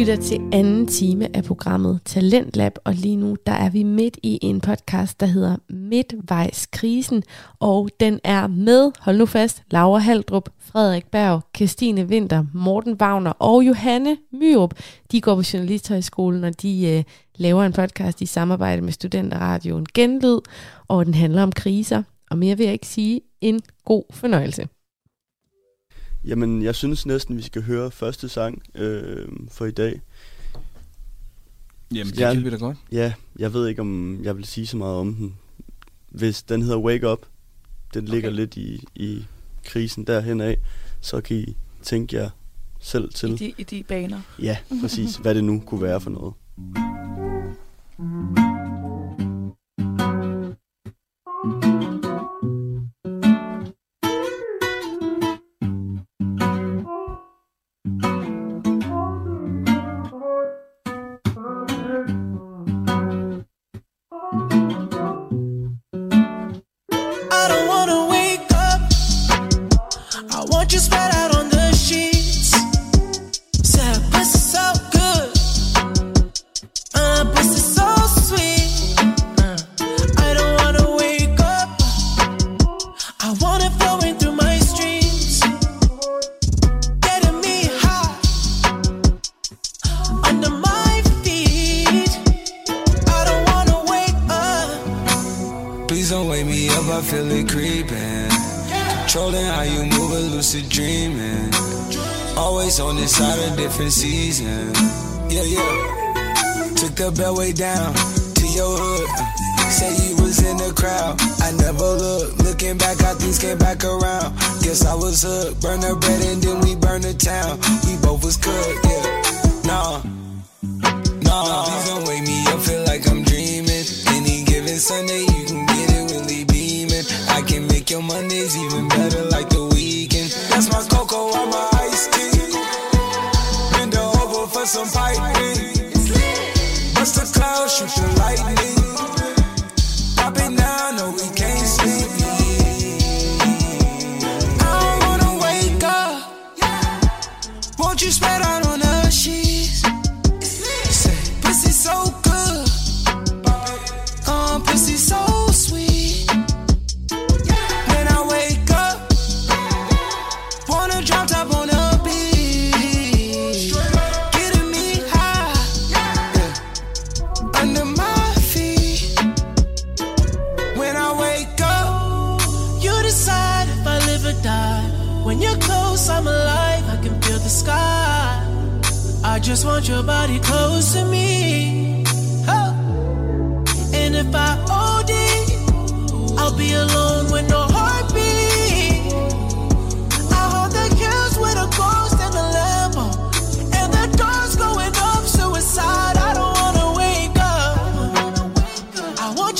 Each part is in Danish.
lytter til anden time af programmet Talentlab, og lige nu der er vi midt i en podcast, der hedder Midtvejskrisen, og den er med, hold nu fast, Laura Haldrup, Frederik Berg, Christine Winter, Morten Wagner og Johanne Myrup. De går på Journalisthøjskolen, og de øh, laver en podcast i samarbejde med Studenterradioen Genlyd, og den handler om kriser, og mere vil jeg ikke sige. En god fornøjelse. Jamen, jeg synes næsten, vi skal høre første sang øh, for i dag. Jamen, det Jeg- kan vi da godt. Ja, jeg ved ikke, om jeg vil sige så meget om den. Hvis den hedder Wake Up, den ligger Okay. lidt i, i krisen derhen af, så kan I tænke jer selv I til, de, I de baner. ja, præcis, hvad det nu kunne være for noget. I me up, I feel it creeping. Controlling how you move, a lucid dreaming. Always on this side of different season. Yeah, yeah. Took the beltway down to your hood. Say you was in the crowd. I never looked. Looking back, how things came back around. Guess I was hooked. Burn the bread and then we burn the town. We both was cooked, yeah. Nah. Nah, please don't wake me your even better like the weekend. That's my cocoa on my ice tea. Bend over for some piping. Bust the clouds, shoot the lightning.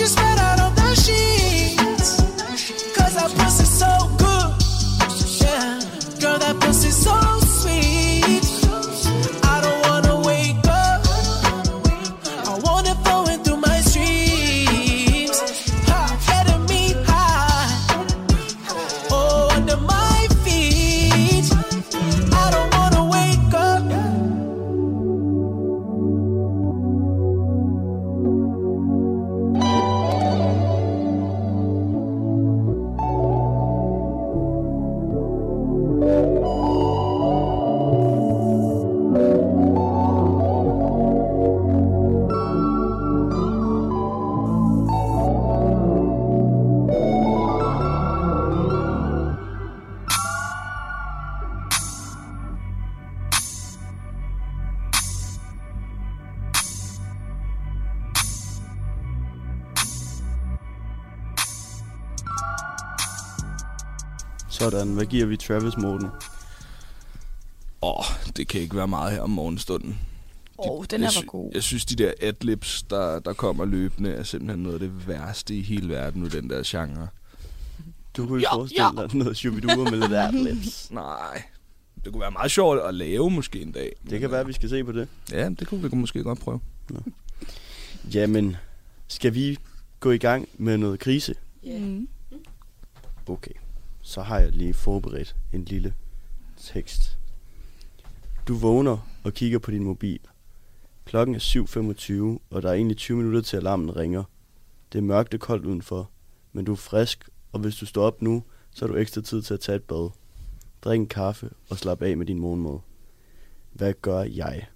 I Sådan, hvad giver vi Travis Morten? Åh, oh, det kan ikke være meget her om morgenstunden. Åh, oh, den jeg her var god. Jeg synes, de der adlibs, der, der kommer løbende, er simpelthen noget af det værste i hele verden nu, den der genre. Du kunne ikke Ja, forestille ja. dig noget shubidua med lidt adlibs. Nej, det kunne være meget sjovt at lave måske en dag. Det kan være, at vi skal se på det. Ja, det kunne vi måske godt prøve. Jamen, skal vi gå i gang med noget krise? Mm. Okay, så har jeg lige forberedt en lille tekst. Du vågner og kigger på din mobil. Klokken er 7.25, og der er egentlig 20 minutter til alarmen ringer. Det er mørkt og koldt udenfor, men du er frisk, og hvis du står op nu, så har du ekstra tid til at tage et bad. Drik en kaffe og slap af med din morgenmad. Hvad gør jeg?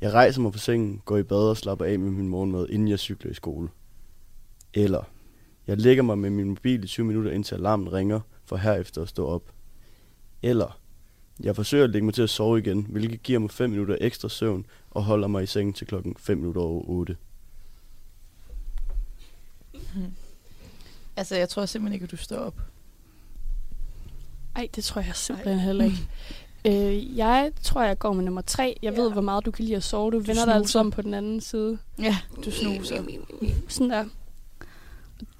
Jeg rejser mig på sengen, går i bad og slapper af med min morgenmad, inden jeg cykler i skole. Eller, jeg lægger mig med min mobil i 20 minutter, indtil alarmen ringer, for herefter at stå op. Eller, jeg forsøger at lægge mig til at sove igen, hvilket giver mig 5 minutter ekstra søvn og holder mig i sengen til klokken 5 minutter over 8. Altså, jeg tror simpelthen ikke, at du står op. Ej, det tror jeg simpelthen heller ikke. Øh, jeg tror, jeg går med nummer tre. Jeg ja. ved, hvor meget du kan lide at sove. Du, du vender dig altid snuser. om på den anden side. Ja, du snuser. Sådan der.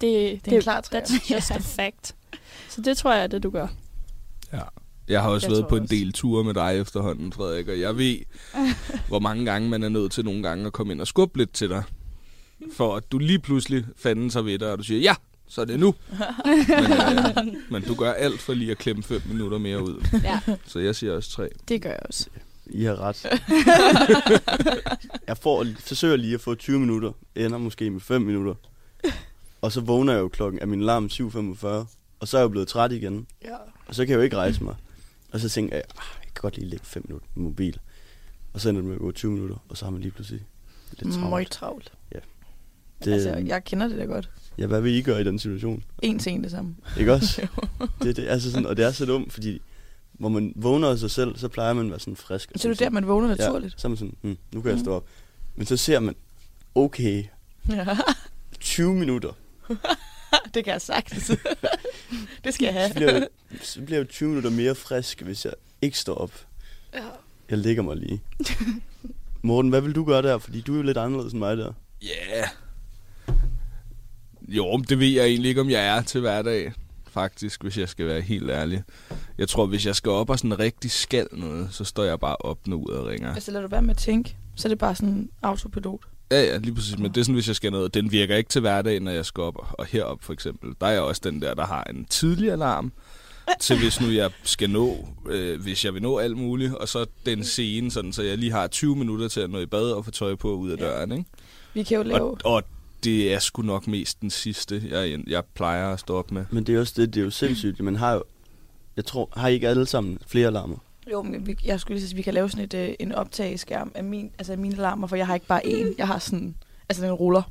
Det, Det er en klar træer. That's just a fact. Så det tror jeg er det, du gør. Ja. Jeg har også Jeg været på en også. del ture med dig efterhånden, Frederik, og jeg ved, hvor mange gange man er nødt til nogle gange at komme ind og skubbe lidt til dig. For at du lige pludselig fanden sig ved dig, og du siger, ja, så er det nu. men, øh, men du gør alt for lige at klemme fem minutter mere ud. Ja. Så jeg siger også tre. Det gør jeg også. I har ret. jeg får, forsøger lige at få 20 minutter, ender måske med 5 minutter. Og så vågner jeg jo klokken af min alarm 7.45, og så er jeg jo blevet træt igen. Ja. Og så kan jeg jo ikke rejse mig. Og så tænker jeg, ah, jeg kan godt lige lægge 5 minutter med mobil. Og så ender det med at gå 20 minutter, og så har man lige pludselig lidt travlt. Møg travlt. Det, Det, altså, jeg kender det da godt. Ja, hvad vil I gøre i den situation? En en det samme. Ikke også? det, det, altså sådan, og det er så dumt, fordi hvor man vågner af sig selv, så plejer man at være sådan frisk. Så er det der, man vågner naturligt. Ja, så er man sådan, hm, nu kan jeg Mhm. stå op. Men så ser man, okay, Ja. 20 minutter. det kan jeg sagtens. det skal jeg Så bliver, have. jeg, så bliver jeg 20 minutter mere frisk, hvis jeg ikke står op. Ja. Jeg ligger mig lige. Morten, hvad vil du gøre der? Fordi du er jo lidt anderledes end mig der. Ja. Yeah. Jo, det ved jeg egentlig ikke, om jeg er til hverdag. Faktisk, hvis jeg skal være helt ærlig. Jeg tror, hvis jeg skal op og sådan rigtig skal noget, så står jeg bare op, når uret ringer. Altså, lad du være med at tænke. Så er det bare sådan autopilot. Ja, ja, lige præcis. Men det er sådan, hvis jeg skal noget. Den virker ikke til hverdag, når jeg skal op. Og herop for eksempel, der er jeg også den der, der har en tidlig alarm. til hvis nu jeg skal nå, øh, hvis jeg vil nå alt muligt. Og så den scene, sådan, så jeg lige har 20 minutter til at nå i bad og få tøj på ud af Ja. døren. Ikke? Vi kan jo lave... Og, og det er sgu nok mest den sidste, jeg, jeg plejer at stå op med. Men det er også det, det er jo sindssygt. Man har jo, jeg tror, har I ikke alle sammen flere alarmer? Jo, men vi, jeg skulle lige sige, at vi kan lave sådan et, øh, en optageskærm af, min, altså af mine alarmer, for jeg har ikke bare én. Jeg har sådan, altså den ruller.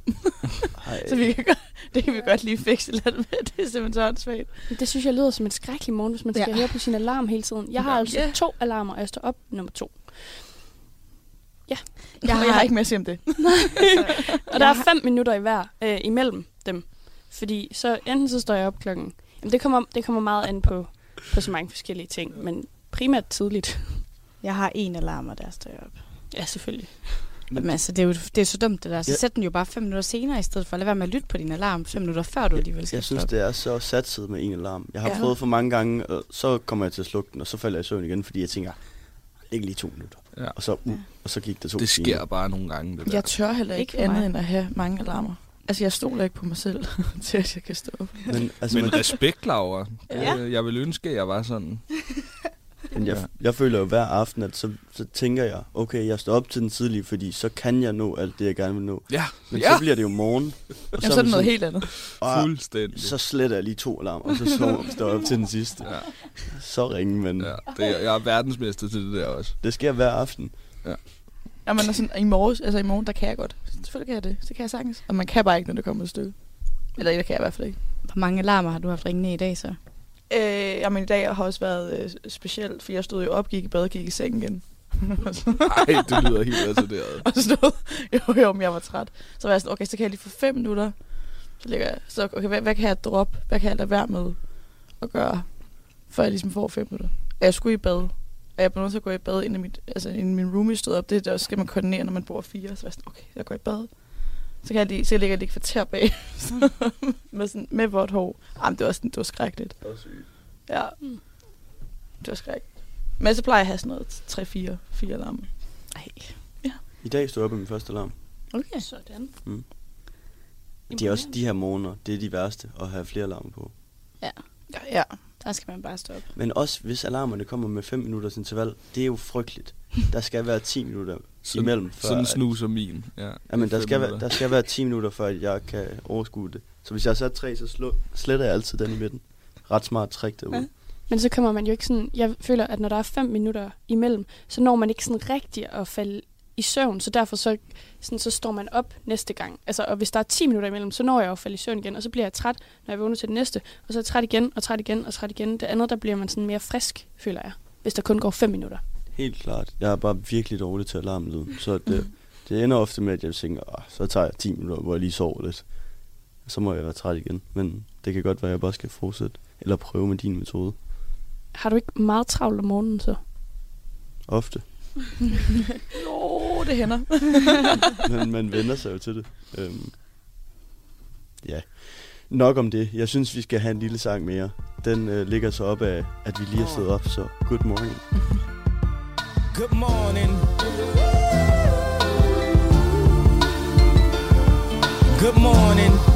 Så vi kan, godt- det kan vi godt lige fikse lidt med. Det er simpelthen så åndssvagt. Det synes jeg lyder som en skrækkelig morgen, hvis man skal Ja. ja. høre på sin alarm hele tiden. Jeg har Ja. altså Ja. to alarmer, og jeg står op nummer to. Jeg har, jeg har ikke mere at sige om det. Og der er fem minutter i hver øh, imellem dem. Fordi så enten så står jeg op klokken... Jamen det kommer, det kommer meget an på, på så mange forskellige ting, men primært tidligt. Jeg har en alarm, og der står jeg op. Ja, selvfølgelig. Men altså, det er jo det er så dumt, det der. Så Ja. sæt den jo bare fem minutter senere, i stedet for at lade være med at lytte på din alarm fem minutter før du alligevel skal jeg synes, op. det er så satset med en alarm. Jeg har Ja. prøvet for mange gange, og så kommer jeg til at slukke den, og så falder jeg i søvn igen, fordi jeg tænker, ikke lige to minutter. Ja. Og, så, uh, Ja. og så gik det to Det timer. sker bare nogle gange, det der. Jeg tør heller ikke, Ikke andet end at have mange alarmer. Altså, jeg stoler ikke på mig selv, til at jeg kan stå op. Men, altså, Men man, respekt, Laura. Ja. Ja. Jeg vil ønske, at jeg var sådan. Men jeg, jeg føler jo hver aften, at så, så tænker jeg, okay, jeg står op til den tidlige, fordi så kan jeg nå alt det, jeg gerne vil nå. Ja, Men ja. så bliver det jo morgen. Og Jamen, så er det noget helt andet. og fuldstændig. så sletter jeg lige to alarmer, og så sover står jeg op til den sidste. Ja, Så ringe, men ja. Det er, jeg er verdensmester til det der også. det sker hver aften. Jamen, sådan, i morges, altså i morgen, der kan jeg godt. Selvfølgelig kan jeg det. Det kan jeg sagtens. Og man kan bare ikke, når det kommer et stykke. Eller det kan jeg i hvert fald ikke. Hvor mange alarmer har du haft ringende i dag så? Øh, jamen, i dag har også været øh, specielt, for jeg stod jo op, gik i bad, gik i seng igen. Nej, det lyder helt retarderet. og så stod, jo, jo, om jeg var træt. Så var jeg sådan, okay, så kan jeg lige få fem minutter. Så ligger jeg, så okay, hvad, hvad kan jeg droppe? Hvad kan jeg lade være med at gøre, før jeg ligesom får fem minutter? Og jeg skulle i bad. Og jeg blev nødt til at gå i bad, inden, mit, altså, inden min roomie stod op. Det der skal man koordinere, når man bor fire. Så var jeg sådan, okay, jeg går i bad. Så kan jeg lige, så ligger jeg lige et kvarter bag. med, sådan, med vådt hår. Jamen, det var, sådan, det var skrækkeligt. Ja. Mm. Det var skrækkeligt. Men så plejer jeg at have sådan noget 3-4 fire alarmer. Ej. I dag stod jeg op med min første alarm. Okay. Sådan. De, er også, de her morgener, det er de værste at have flere alarmer på. Ja, ja. Der Der skal man bare stoppe. Men også hvis alarmerne kommer med 5 minutters interval, det er jo frygteligt. Der skal være 10 minutter Sådan- imellem. Før, Sådan en at- snus som min. Ja, Jamen, der skal, være, der skal være 10 minutter, før jeg kan overskue det. Så hvis jeg har sat 3, så slå, sletter jeg altid den i midten. Ret smart trick derude. Ja. Men så kommer man jo ikke sådan... Jeg føler, at når der er fem minutter imellem, så når man ikke sådan rigtigt at falde i søvn. Så derfor så, sådan, så står man op næste gang. Altså, og hvis der er 10 minutter imellem, så når jeg jo at falde i søvn igen. Og så bliver jeg træt, når jeg vågner til det næste. Og så er jeg træt igen, og træt igen, og træt igen. Det andet, der bliver man sådan mere frisk, føler jeg. Hvis der kun går 5 minutter. Helt klart. Jeg er bare virkelig dårlig til alarmlyden. Så det, det ender ofte med, at jeg tænker, "Ah, så tager jeg 10 minutter, hvor jeg lige sover lidt. Så må jeg være træt igen. Men det kan godt være, at jeg bare skal fortsætte. Eller prøve med din metode. Har du ikke meget travlt om morgenen så? Ofte. Jo, det hænder. Men man vender sig jo til det. Øhm, ja. Nok om det. Jeg synes, vi skal have en lille sang mere. Den øh, ligger så op af, at vi lige har stået op, så good morning. Good morning. Good morning.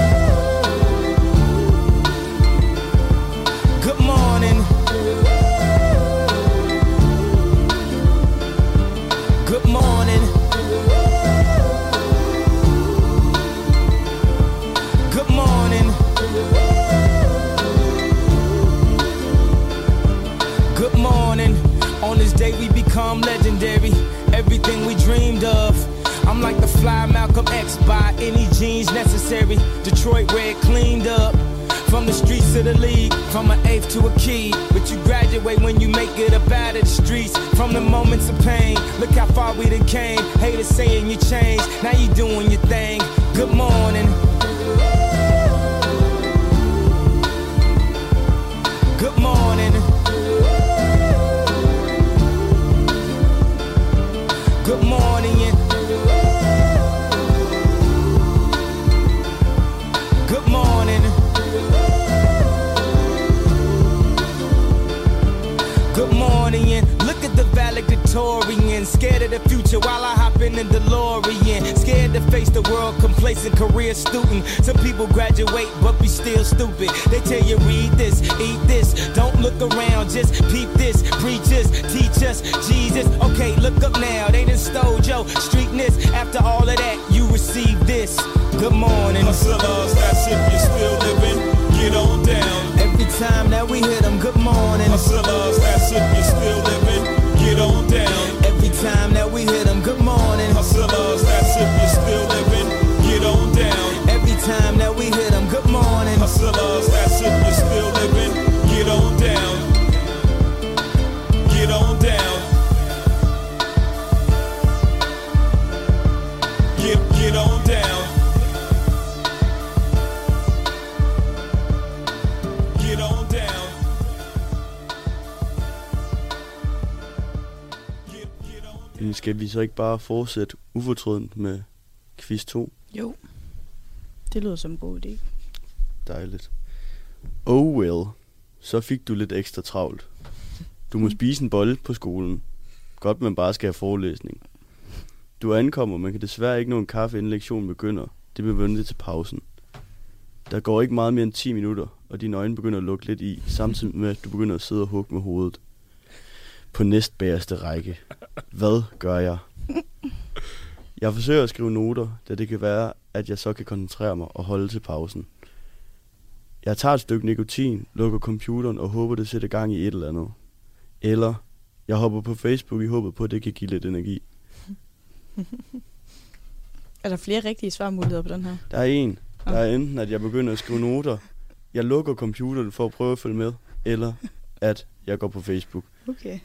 Good morning. Good morning. Good morning. On this day we become legendary. Everything we dreamed of. I'm like the fly Malcolm X by any jeans necessary. Detroit red cleaned up. From the streets to the league, from an eighth to a key. But you graduate when you make it up out of the streets. From the moments of pain, look how far we done came. Haters saying you changed, now you doing your thing. Good morning. Good morning. Good morning. Valedictorian. Scared of the future while I hop in the DeLorean. Scared to face the world, complacent career student. Some people graduate but be still stupid. They tell you read this, eat this. Don't look around, just peep this. Preach us, teach us, Jesus. Okay, look up now. They done stole your streetness. After all of that, you receive this. Good morning. Hustlers, that's if you're still living, get on down. Every time that we hit them, good morning. Hustlers, that's if you're still living, get on down. Every time that we hit them, good morning. Hustlers, that's if you're still living, get on down. Every time that we hit them, good morning. Hustlers, that's if you're still living, get on down. Skal vi så ikke bare fortsætte ufortrødent med quiz 2? Jo. Det lyder som en god idé. Dejligt. Oh well, så fik du lidt ekstra travlt. Du må spise en bolle på skolen. Godt, man bare skal have forelæsning. Du ankommer, man kan desværre ikke nå en kaffe, inden lektionen begynder. Det bliver ventet til pausen. Der går ikke meget mere end 10 minutter, og dine øjne begynder at lukke lidt i, samtidig med, at du begynder at sidde og hugge med hovedet. På næstbæreste række. Hvad gør jeg? Jeg forsøger at skrive noter, da det kan være, at jeg så kan koncentrere mig og holde til pausen. Jeg tager et stykke nikotin, lukker computeren og håber, det sætter gang i et eller andet. Eller jeg hopper på Facebook i håbet på, at det kan give lidt energi. Er der flere rigtige svarmuligheder på den her? Der er en. Der er enten, at jeg begynder at skrive noter, jeg lukker computeren for at prøve at følge med, eller at jeg går på Facebook. Okay.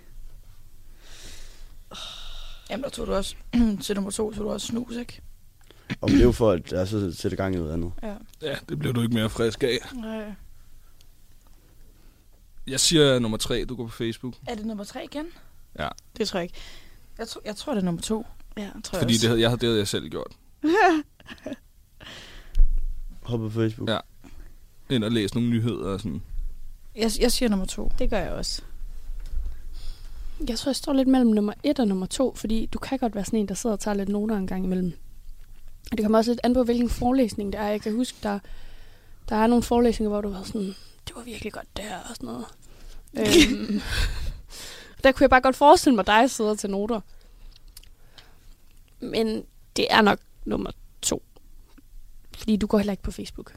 Jamen, der tog du også til nummer to, tog du også snus, ikke? Og det er jo for, at jeg så sætter gang i noget andet. Ja. Ja, det blev du ikke mere frisk af. Nej. Jeg siger nummer tre, du går på Facebook. Er det nummer tre igen? Ja. Det tror jeg ikke. Jeg, tro, jeg tror, det er nummer to. Ja, tror Fordi jeg det, havde- jeg, havde- det havde jeg selv gjort. Hoppe på Facebook. Ja. Ind og læse nogle nyheder og sådan. Jeg, jeg siger nummer to. Det gør jeg også. Jeg tror, jeg står lidt mellem nummer et og nummer to, fordi du kan godt være sådan en, der sidder og tager lidt noter en gang imellem. Og det kommer også lidt an på, hvilken forelæsning det er. Jeg kan huske, der, der er nogle forelæsninger, hvor du var sådan, det var virkelig godt der og sådan noget. øhm, der kunne jeg bare godt forestille mig dig sidde og tage noter. Men det er nok nummer to. Fordi du går heller ikke på Facebook.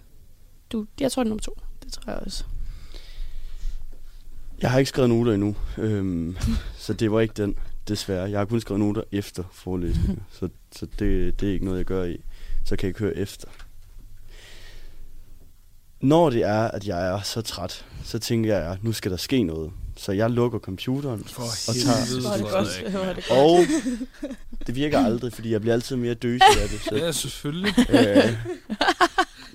Du, jeg tror, det er nummer to. Det tror jeg også. Jeg har ikke skrevet noter endnu, øhm, så det var ikke den, desværre. Jeg har kun skrevet noter efter forelæsninger, så, så det, det er ikke noget, jeg gør i. Så kan jeg køre efter. Når det er, at jeg er så træt, så tænker jeg, at nu skal der ske noget. Så jeg lukker computeren For og tager... er det Frederik. godt. Hvor er det godt. Og det virker aldrig, fordi jeg bliver altid mere døsig af det. Så, Ja, selvfølgelig. øh,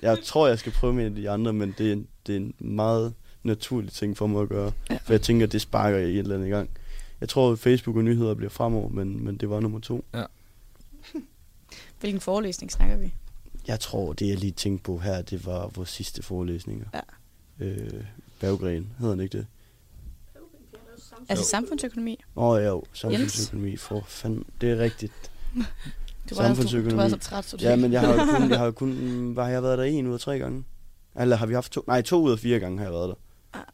jeg tror, jeg skal prøve med de andre, men det er, det er en meget naturlig ting for mig at gøre. Ja. For jeg tænker, at det sparker jeg i et eller andet i gang. Jeg tror, at Facebook og nyheder bliver fremover, men, men det var nummer to. Hvilken forelæsning snakker vi? Jeg tror, det jeg lige tænkte på her, det var vores sidste forelæsninger. Ja. Øh, Berggren, hedder den ikke det? Altså Jo. samfundsøkonomi? Åh oh, ja, jo, samfundsøkonomi, for fanden. Det er rigtigt. Du var, du, du Samfundsøkonomi. var så træt, så du Ja, men jeg har jo kun, jeg har jo kun hvad har jeg været der en ud af tre gange? Eller har vi haft to? Nej, to ud af fire gange har jeg været der.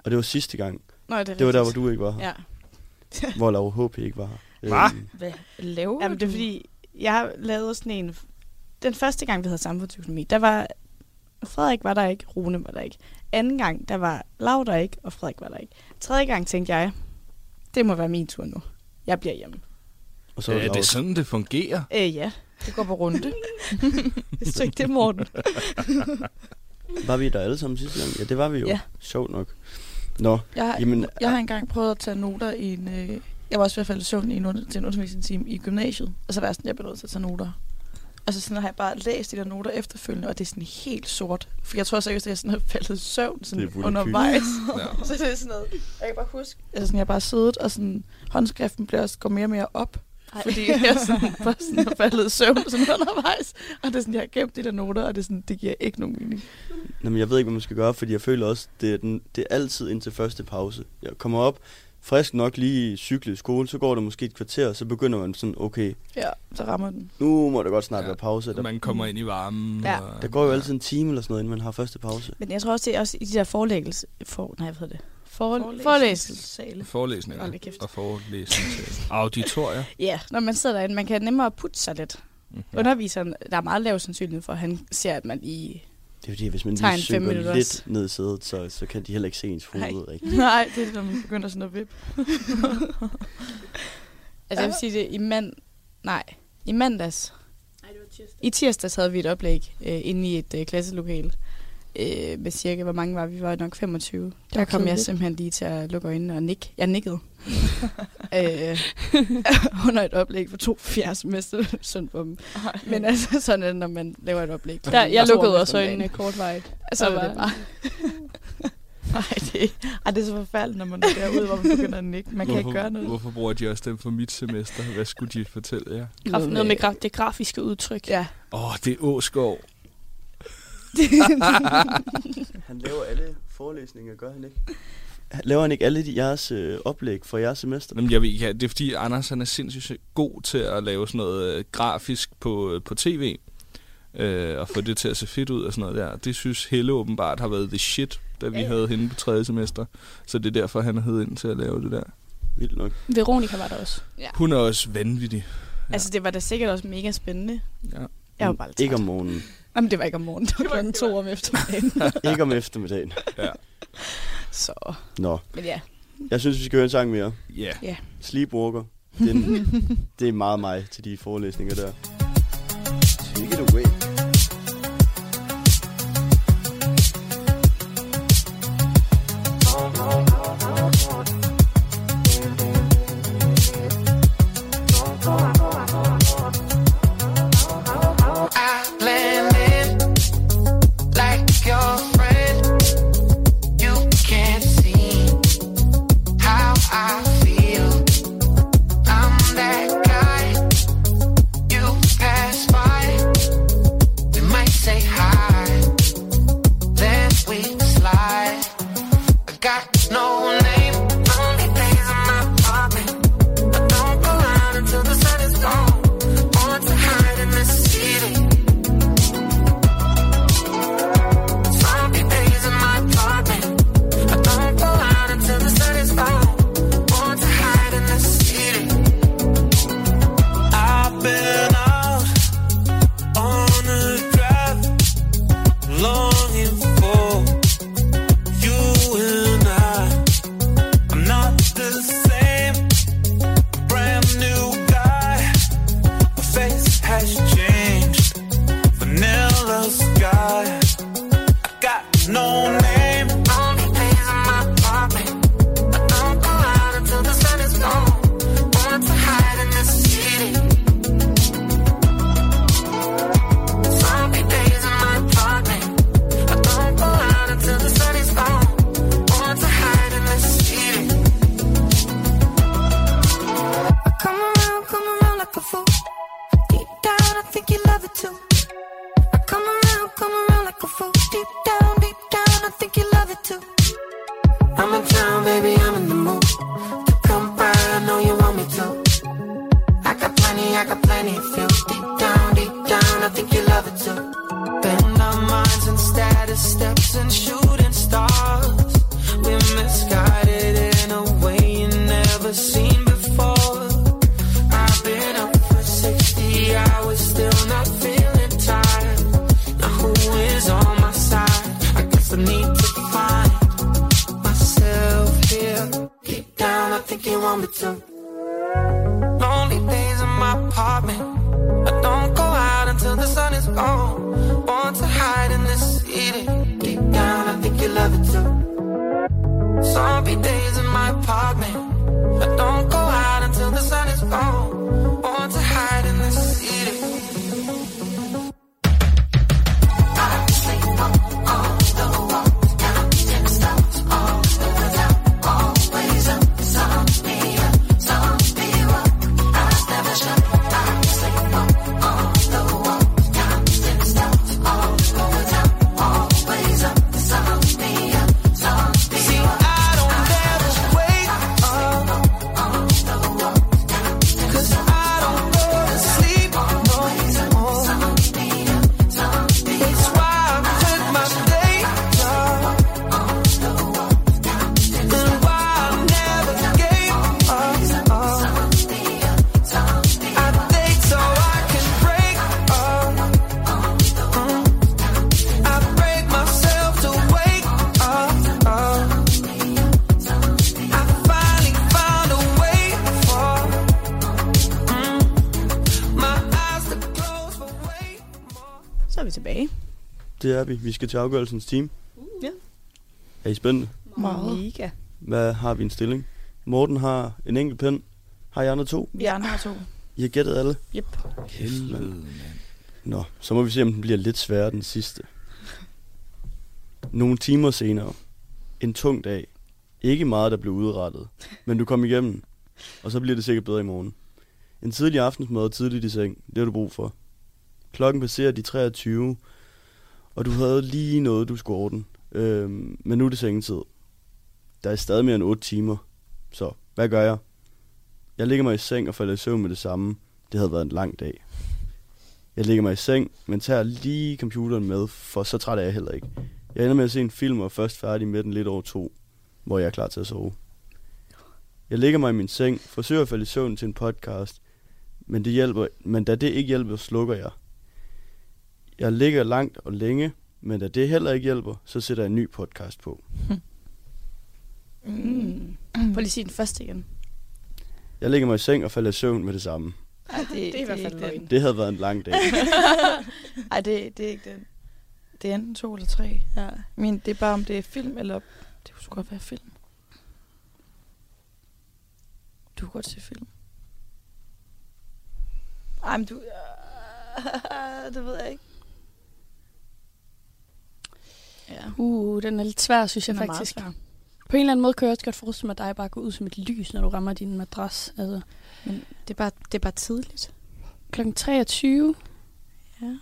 Og det var sidste gang. Nå, det, er Det var der, hvor du ikke var her. Ja. Hvor Laura HP ikke var her. Hva? Øhm, Hvad laver Jamen, det er fordi, jeg lavede sådan en... Den første gang, vi havde samfundsøkonomi, der var... Frederik var der ikke, Rune var der ikke. Anden gang, der var Lav der ikke, og Frederik var der ikke. Tredje gang tænkte jeg, det må være min tur nu. Jeg bliver hjemme. og så Ja, det er Laura- sådan, det fungerer. Øh, ja. Det går på runde. Hvis du ikke det, Morten. Var vi der alle sammen sidste gang? Ja, det var vi jo. Ja. Sjovt nok. Nå, Jeg har, Jamen, jeg har engang prøvet at tage noter i en... Øh, jeg var også i hvert fald i søvn i en, til en undervisningstime i gymnasiet. Og så var jeg sådan, jeg bliver nødt til at tage noter. Og så sådan, har jeg bare læst de der noter efterfølgende, og det er sådan helt sort. For jeg tror seriøst, at jeg sådan har faldet i søvn sådan Det er undervejs. Ja. så det er sådan noget, jeg kan bare huske, altså sådan, jeg har bare siddet, og sådan, håndskriften bliver også går mere og mere op. Ej. Fordi jeg sådan, bare sådan har faldet i søvn sådan undervejs. Og det er sådan, jeg har gemt de der noter, og det, er sådan, det giver ikke nogen mening. Jamen, jeg ved ikke, hvad man skal gøre, fordi jeg føler også, det er, den, det er altid indtil første pause. Jeg kommer op, frisk nok lige cykle i skole, så går der måske et kvarter, og så begynder man sådan, okay, Ja, så rammer den. nu må der godt snart Ja. være pause. Der, Man kommer ind i varmen. Ja. Og, der går jo altid en time eller sådan noget, inden man har første pause. Men jeg tror også, det er også i de der forelæggelse... For, nej, hvad hedder det? For, Forelæsnings- forelæselse. Sale. Forelæsninger Hold da kæft. og forelæsninger. Auditorier. Ja, når man sidder derinde, man kan nemmere putte sig lidt. Mhm. Underviseren, der er meget lav sandsynlighed for, at han ser, at man i... Det er jo det, hvis man lige en fem synker minutter lidt også. ned i sædet, så, så kan de heller ikke se ens hoved Nej. rigtigt. Nej, det er det, når man begynder sådan at vippe. Altså, jeg vil sige det, i mand... Nej, i mandags... I tirsdags havde vi et oplæg øh, inde i et øh, klasselokale. Øh, med cirka, hvor mange var vi? Var nok 25. Der var kom jeg simpelthen lige til at lukke øjnene og nikke. Jeg nikkede. øh, under et oplæg for to fjerde semester. Synd for dem. Men altså, sådan er det, når man laver et oplæg. Der, jeg lukkede også øjnene kortvarigt. Så Og var det bare... Nej, det, ej, det er så forfærdeligt, når man er derude, hvor man begynder at nikke. Man kan ikke gøre noget. Hvorfor bruger de også dem for mit semester? Hvad skulle de fortælle jer? Graf, noget med graf, det grafiske udtryk. Ja. Åh, oh, det er Åskov. Han laver alle forelæsninger, gør han ikke? Laver han ikke alle de, jeres øh, oplæg for jeres semester? Jamen, jeg ved ikke, det er fordi Anders han er sindssygt god til at lave sådan noget øh, grafisk på, øh, på tv. Øh, og få det til at se fedt ud og sådan noget der. Det synes Helle åbenbart har været the shit, da vi havde hende på tredje semester. Så det er derfor, han er hed ind til at lave det der. Vildt nok. Veronica var der også. Hun er også vanvittig. Altså, det var da sikkert også mega spændende. Ja. Jeg var bare lidt Ikke om morgenen. Jamen, det var ikke om morgenen. Det var klokken to om eftermiddagen. ikke om eftermiddagen. Så, Nå, men ja. jeg synes, vi skal høre en sang mere. Ja. Ja. Sleepwalker. Den, det er meget mig til de forelæsninger der. Take it away. Is. Want to hide in the city. Deep down, I think you love it too. Zombie days in my apartment. Det er vi. Vi skal til afgørelsens team. Ja. Er I spændte? Meget. Mega. Hvad har vi en stilling? Morten har en enkelt pen. Har jeg andre to? Vi andre har to. I har gættet alle? Yep. Helvede, mand. Nå, så må vi se, om den bliver lidt sværere den sidste. Nogle timer senere. En tung dag. Ikke meget, der blev udrettet. Men du kom igennem. Og så bliver det sikkert bedre i morgen. En tidlig aftensmad og tidligt i seng. Det har du brug for. Klokken passerer de 23. Og du havde lige noget, du skulle ordne. Øhm, men nu er det sengetid. Der er stadig mere end 8 timer. Så, hvad gør jeg? Jeg ligger mig i seng og falder i søvn med det samme. Det havde været en lang dag. Jeg ligger mig i seng, men tager lige computeren med, for så træt er jeg heller ikke. Jeg ender med at se en film og er først færdig med den lidt over to, hvor jeg er klar til at sove. Jeg ligger mig i min seng, forsøger at falde i søvn til en podcast, men, det hjælper, men da det ikke hjælper, slukker jeg. Jeg ligger langt og længe, men da det heller ikke hjælper, så sætter jeg en ny podcast på. Mm. Prøv lige at sige den første igen. Jeg ligger mig i seng og falder i søvn med det samme. Ej, det, det, er i hvert fald løgn. Det havde været en lang dag. Ej, det, det er ikke den. Det er enten to eller tre. Ja. Men det er bare, om det er film eller... Det kunne godt være film. Du kunne godt se film. Ej, men du... det ved jeg ikke. Ja, Uh, den er lidt svær, synes jeg den er meget faktisk. svær. På en eller anden måde kan jeg også godt forestille mig, at dig bare går ud som et lys, når du rammer din madras. Altså, Men det er, bare, det er bare tidligt. klokken 23. Ja.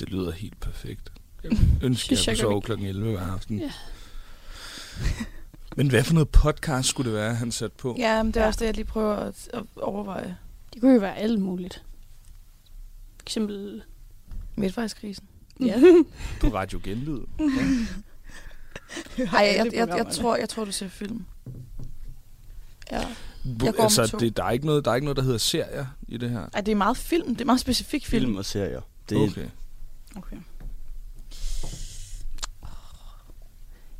Det lyder helt perfekt. Jeg ønsker, Synes jeg jeg kunne sove klokken 11 hver aften. Ja. Men hvad for noget podcast skulle det være, han satte på? Ja, men det er Ja. også det, jeg lige prøver at, at overveje. Det kunne jo være alt muligt. For eksempel... Midtvejskrisen. Ja. På Radio Genlyd? Ja. Ej, jeg, jeg, jeg, tror, jeg tror, du ser film. Ja. Jeg går altså, det, der, er ikke noget, der er ikke noget, der hedder serier i det her. Ej, det er meget film. Det er meget specifik film. Film og serier. Det er Okay. Okay.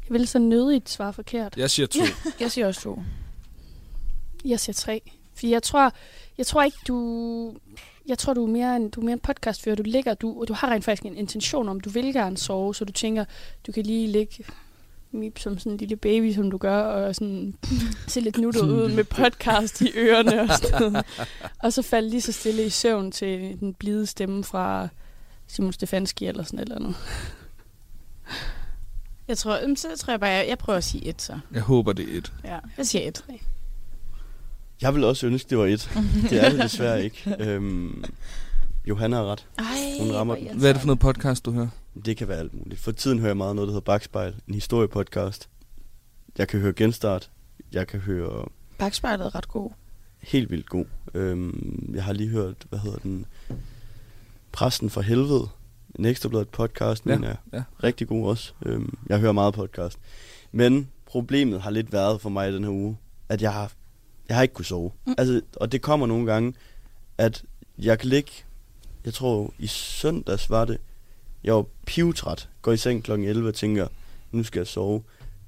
Jeg vil så nødigt svare forkert. Jeg siger to. Jeg siger også to. Jeg siger tre. For jeg tror, jeg tror ikke, du... Jeg tror, du er mere en, du er mere en podcastfører. Du ligger, du, og du har rent faktisk en intention om, du vil gerne sove, så du tænker, du kan lige ligge mip som sådan en lille baby, som du gør, og sådan se lidt nuttet ud med podcast i ørerne og sådan noget. Og så falde lige så stille i søvn til den blide stemme fra Simon Stefanski eller sådan et eller andet. Jeg tror, så tror jeg bare, jeg, jeg prøver at sige et så. Jeg håber, det er et. Ja, jeg siger et. Jeg vil også ønske, det var et. Det er det desværre ikke. Øhm, Johanna har ret. Ej, Hun rammer den. Hvad er det for noget podcast, du hører? Det kan være alt muligt. For tiden hører jeg meget noget, der hedder Bagspejl. En historiepodcast. Jeg kan høre Genstart. Jeg kan høre... Bagspejlet er ret god. helt vildt god. Øhm, jeg har lige hørt, hvad hedder den, Præsten for Helvede, en ekstrabladet podcast, Ja, men er ja. rigtig god også. Øhm, jeg hører meget podcast. Men problemet har lidt været for mig i den her uge, at jeg har, jeg har ikke kunne sove. Mm. Altså, og det kommer nogle gange, at jeg kan ligge, jeg tror i søndags var det, jeg var pivtræt, går i seng kl. 11 og tænker, nu skal jeg sove.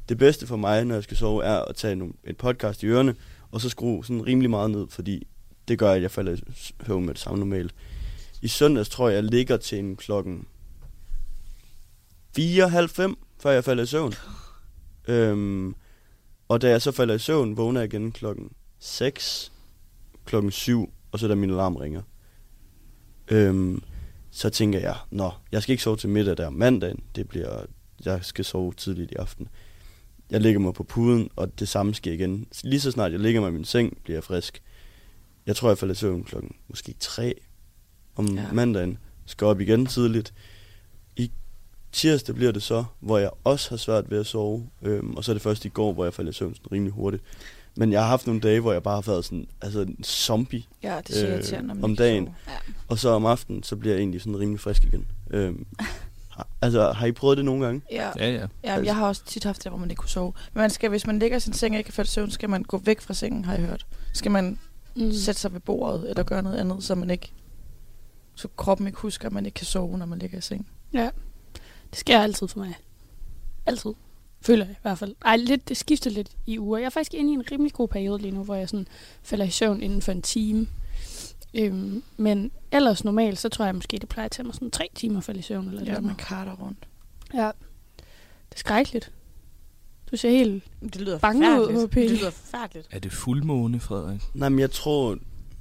Det bedste for mig, når jeg skal sove, er at tage nogle, et podcast i ørerne, og så skrue sådan rimelig meget ned, fordi det gør, at jeg falder i søvn med det samme normalt. I søndags tror jeg, jeg ligger til en klokken 4, halv fem, før jeg falder i søvn. Øhm, og da jeg så falder i søvn, vågner jeg igen klokken 6, klokken 7, og så da min alarm ringer. Øhm, så tænker jeg, nå, jeg skal ikke sove til middag der mandagen, det bliver, jeg skal sove tidligt i aften. Jeg ligger mig på puden, og det samme sker igen. Lige så snart jeg ligger mig i min seng, bliver jeg frisk. Jeg tror, jeg falder i søvn klokken måske 3 om Ja. ja. mandagen. Skal op igen tidligt. I tirsdag bliver det så, hvor jeg også har svært ved at sove. Øhm, og så er det først i går, hvor jeg falder i søvn sådan rimelig hurtigt. Men jeg har haft nogle dage, hvor jeg bare har været sådan, altså en zombie. Ja, det er Øh, man om dagen. Ja. Og så om aftenen, så bliver jeg egentlig sådan rimelig frisk igen. Øhm, altså, har I prøvet det nogle gange? Ja. Ja, ja. Ja, jeg har også tit haft det, hvor man ikke kunne sove. Men man skal, hvis man ligger i sin seng og ikke kan falde søvn, skal man gå væk fra sengen, har jeg hørt. Skal man Mm. sætte sig ved bordet, eller gøre noget andet, så man ikke så kroppen ikke husker, at man ikke kan sove, når man ligger i seng. Ja, det sker altid for mig. Altid. Føler jeg i hvert fald. Ej, lidt, det skifter lidt i uger. Jeg er faktisk inde i en rimelig god periode lige nu, hvor jeg sådan falder i søvn inden for en time. Øhm, men ellers normalt, så tror jeg måske, det plejer at tage mig sådan tre timer at falde i søvn. Eller Ja, ja, man karter rundt. ja. Det er skrækkeligt. Du ser helt... Det lyder Bange ud. HP. Det lyder forfærdeligt. Er det fuldmåne, Frederik? Nej, men jeg tror...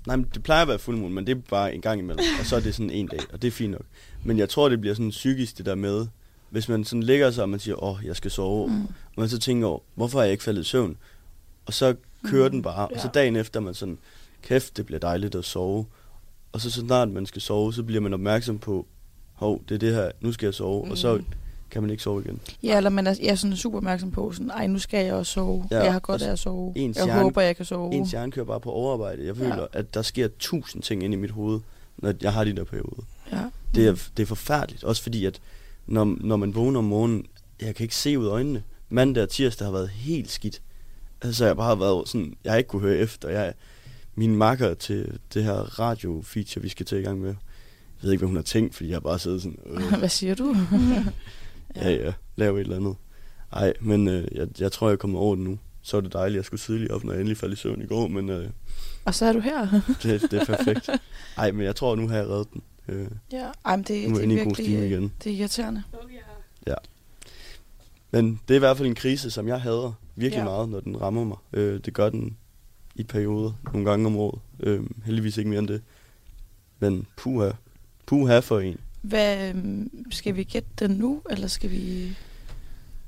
Nej, men det plejer at være fuldmåne, men det er bare en gang imellem. Og så er det sådan en dag, og det er fint nok. Men jeg tror, det bliver sådan psykisk det der med, hvis man sådan ligger sig, og man siger, åh, jeg skal sove. Mm. Og man så tænker over, hvorfor er jeg ikke faldet i søvn? Og så kører mm. den bare. Og så Ja. dagen efter er man sådan, kæft, det bliver dejligt at sove. Og så så snart man skal sove, så bliver man opmærksom på, hov, det er det her, nu skal jeg sove. Mm. Og så kan man ikke sove igen. Ja, eller man er, jeg er sådan super opmærksom på, sådan, ej, nu skal jeg også sove. Ja, Ja, jeg har godt af at sove. Jeg hjerne- håber, jeg kan sove. Ens hjerne kører bare på overarbejde. Jeg føler, Ja. ja. at der sker tusind ting ind i mit hoved, når jeg har de der perioder. Ja. Det er, det er forfærdeligt. Også fordi, at når, når man vågner om morgenen, jeg kan ikke se ud af øjnene. Mandag og tirsdag har været helt skidt. Altså, jeg bare har været sådan, jeg har ikke kunne høre efter. Jeg, min makker til det her radio-feature, vi skal til i gang med, jeg ved ikke, hvad hun har tænkt, fordi jeg har bare siddet sådan, øh, Hvad siger du? ja, ja, lave et eller andet. Ej, men øh, jeg, jeg tror, jeg er kommet over det nu. Så er det dejligt, jeg skulle tidligt op, når jeg endelig faldt i søvn i går, men øh, Og så er du her. det, det er perfekt. Ej, men jeg tror, nu har jeg reddet den. Øh, ja, ej, men det, nu er det er inde i en god virkelig øh, igen. det er irriterende. Men det er i hvert fald en krise, som jeg hader virkelig Ja. ja. meget, når den rammer mig. Øh, det gør den i perioder, nogle gange om året. Øh, heldigvis ikke mere end det. Men puha, puha for en. Hvad, øhm, skal vi gætte den nu, eller skal vi...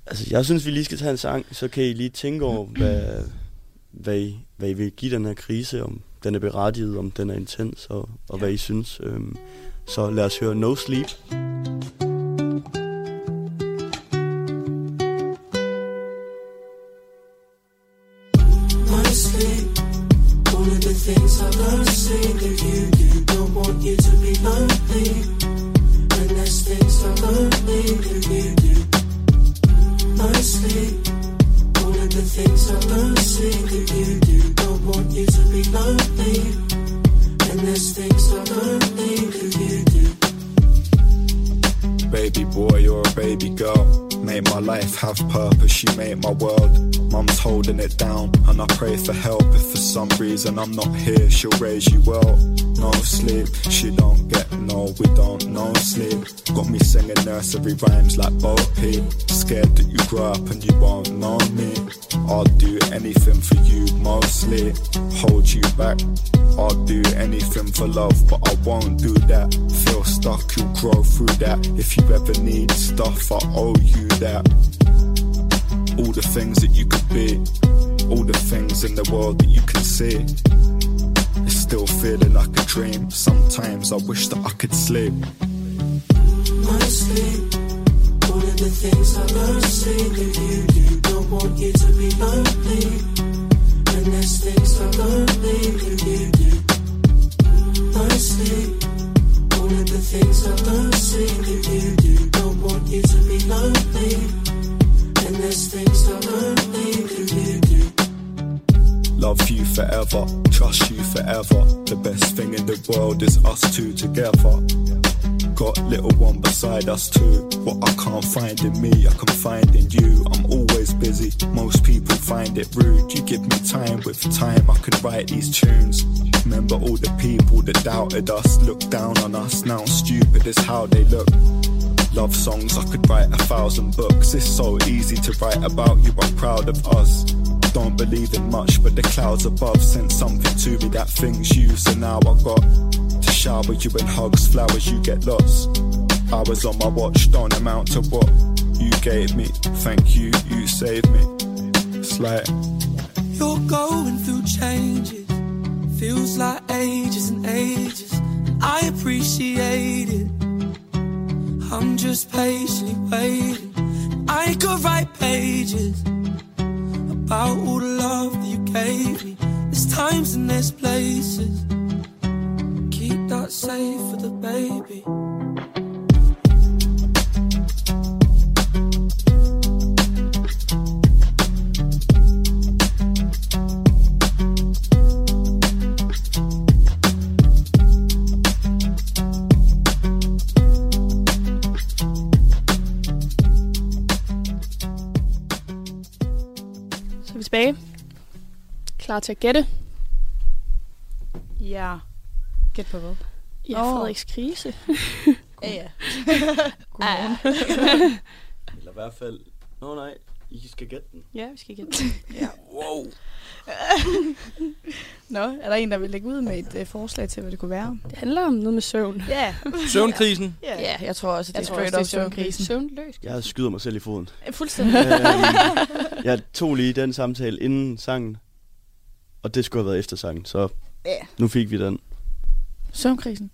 Altså, jeg synes, vi lige skal tage en sang, så kan I lige tænke over, hvad, hvad, I, hvad I vil give den her krise, om den er berettiget, om den er intens, og, og Ja. hvad I synes. Øhm, så lad os høre No Sleep. Boy or a baby girl. Make my life have purpose, you make my world. Mum's holding it down, and I pray for help. If for some reason I'm not here, she'll raise you well. No sleep, she don't get no, we don't no sleep. Got me singing nursery rhymes like Bo Peep. Scared that you grow up and you won't know me. I'll do anything for you, mostly. Hold you back. I'll do anything for love, but I won't do that. Feel stuck, you'll grow through that. If you ever need stuff, I owe you that. All the things that you could be, all the things in the world that you can see. Still feeling like a dream. Sometimes I wish that I could sleep. sleep. All of the things I love seeing that you do. Don't want you to be lonely. And there's things I that you do. Mostly, all of the things I that you do. Don't want you to be lonely. And there's things I don't Love you forever, trust you forever. The best thing in the world is us two together. Got little one beside us too. What I can't find in me, I can find in you. I'm always busy. Most people find it rude. You give me time, with time I can write these tunes. Remember all the people that doubted us, looked down on us. Now stupid is how they look. Love songs, I could write a thousand books. It's so easy to write about you, I'm proud of us. Don't believe in much, but the clouds above sent something to me that things you. So now I got to shower you in hugs, flowers, you get lost. Hours on my watch don't amount to what you gave me. Thank you, you saved me. It's like You're going through changes. Feels like ages and ages. And I appreciate it. I'm just patiently waiting. I could write pages about all the love that you gave me. There's times and there's places. Keep that safe for the baby. Klar til at gætte. Ja. Gæt på hvad? Ja, Åh. Frederiks krise. Ja, ja. Godmorgen. Eller i hvert fald... Nå nej, I skal gætte den. Ja, vi skal gætte. Wow. Nå, er der en, der vil lægge ud med et øh, forslag til, hvad det kunne være? Det handler om noget med søvn. Ja. Søvnkrisen. Ja, jeg tror også, at det Jeg er straight up søvnkrisen. Søvnløs. Jeg skyder mig selv i foden. Fuldstændig. øhm, jeg tog lige den samtale inden sangen, og det skulle have været efter sangen, så Ja. nu fik vi den. Søvnkrisen.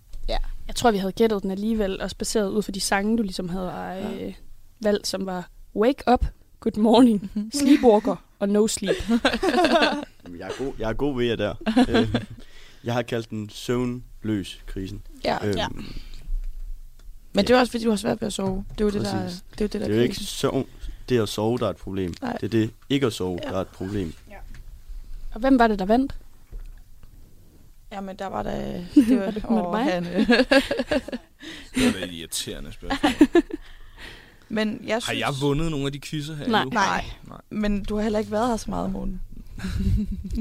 Jeg tror, vi havde gættet den alligevel, også baseret ud for de sange, du ligesom havde øh, valgt, som var Wake Up, Good Morning, Sleepwalker og No Sleep. Jamen, Jeg er god, jeg er god ved jer der. øhm, jeg har kaldt den søvnløs krisen. Ja. Øhm, Ja. Men det er også, fordi du har svært ved at sove. Det er jo det, der, Præcis. det er, jo det, der Det er jo ikke krisen. søvn, det er at sove, der er et problem. Nej. Det er det ikke at sove, Ja. der er et problem. Og hvem var det, der vandt? Jamen, der var der... Det var, Var det- åh, mig? han, øh. Det var et irriterende spørgsmål. Men jeg Har synes... jeg vundet nogle af de quizzer her Nej. Nej. Nej. Men du har heller ikke været her så meget, morgen.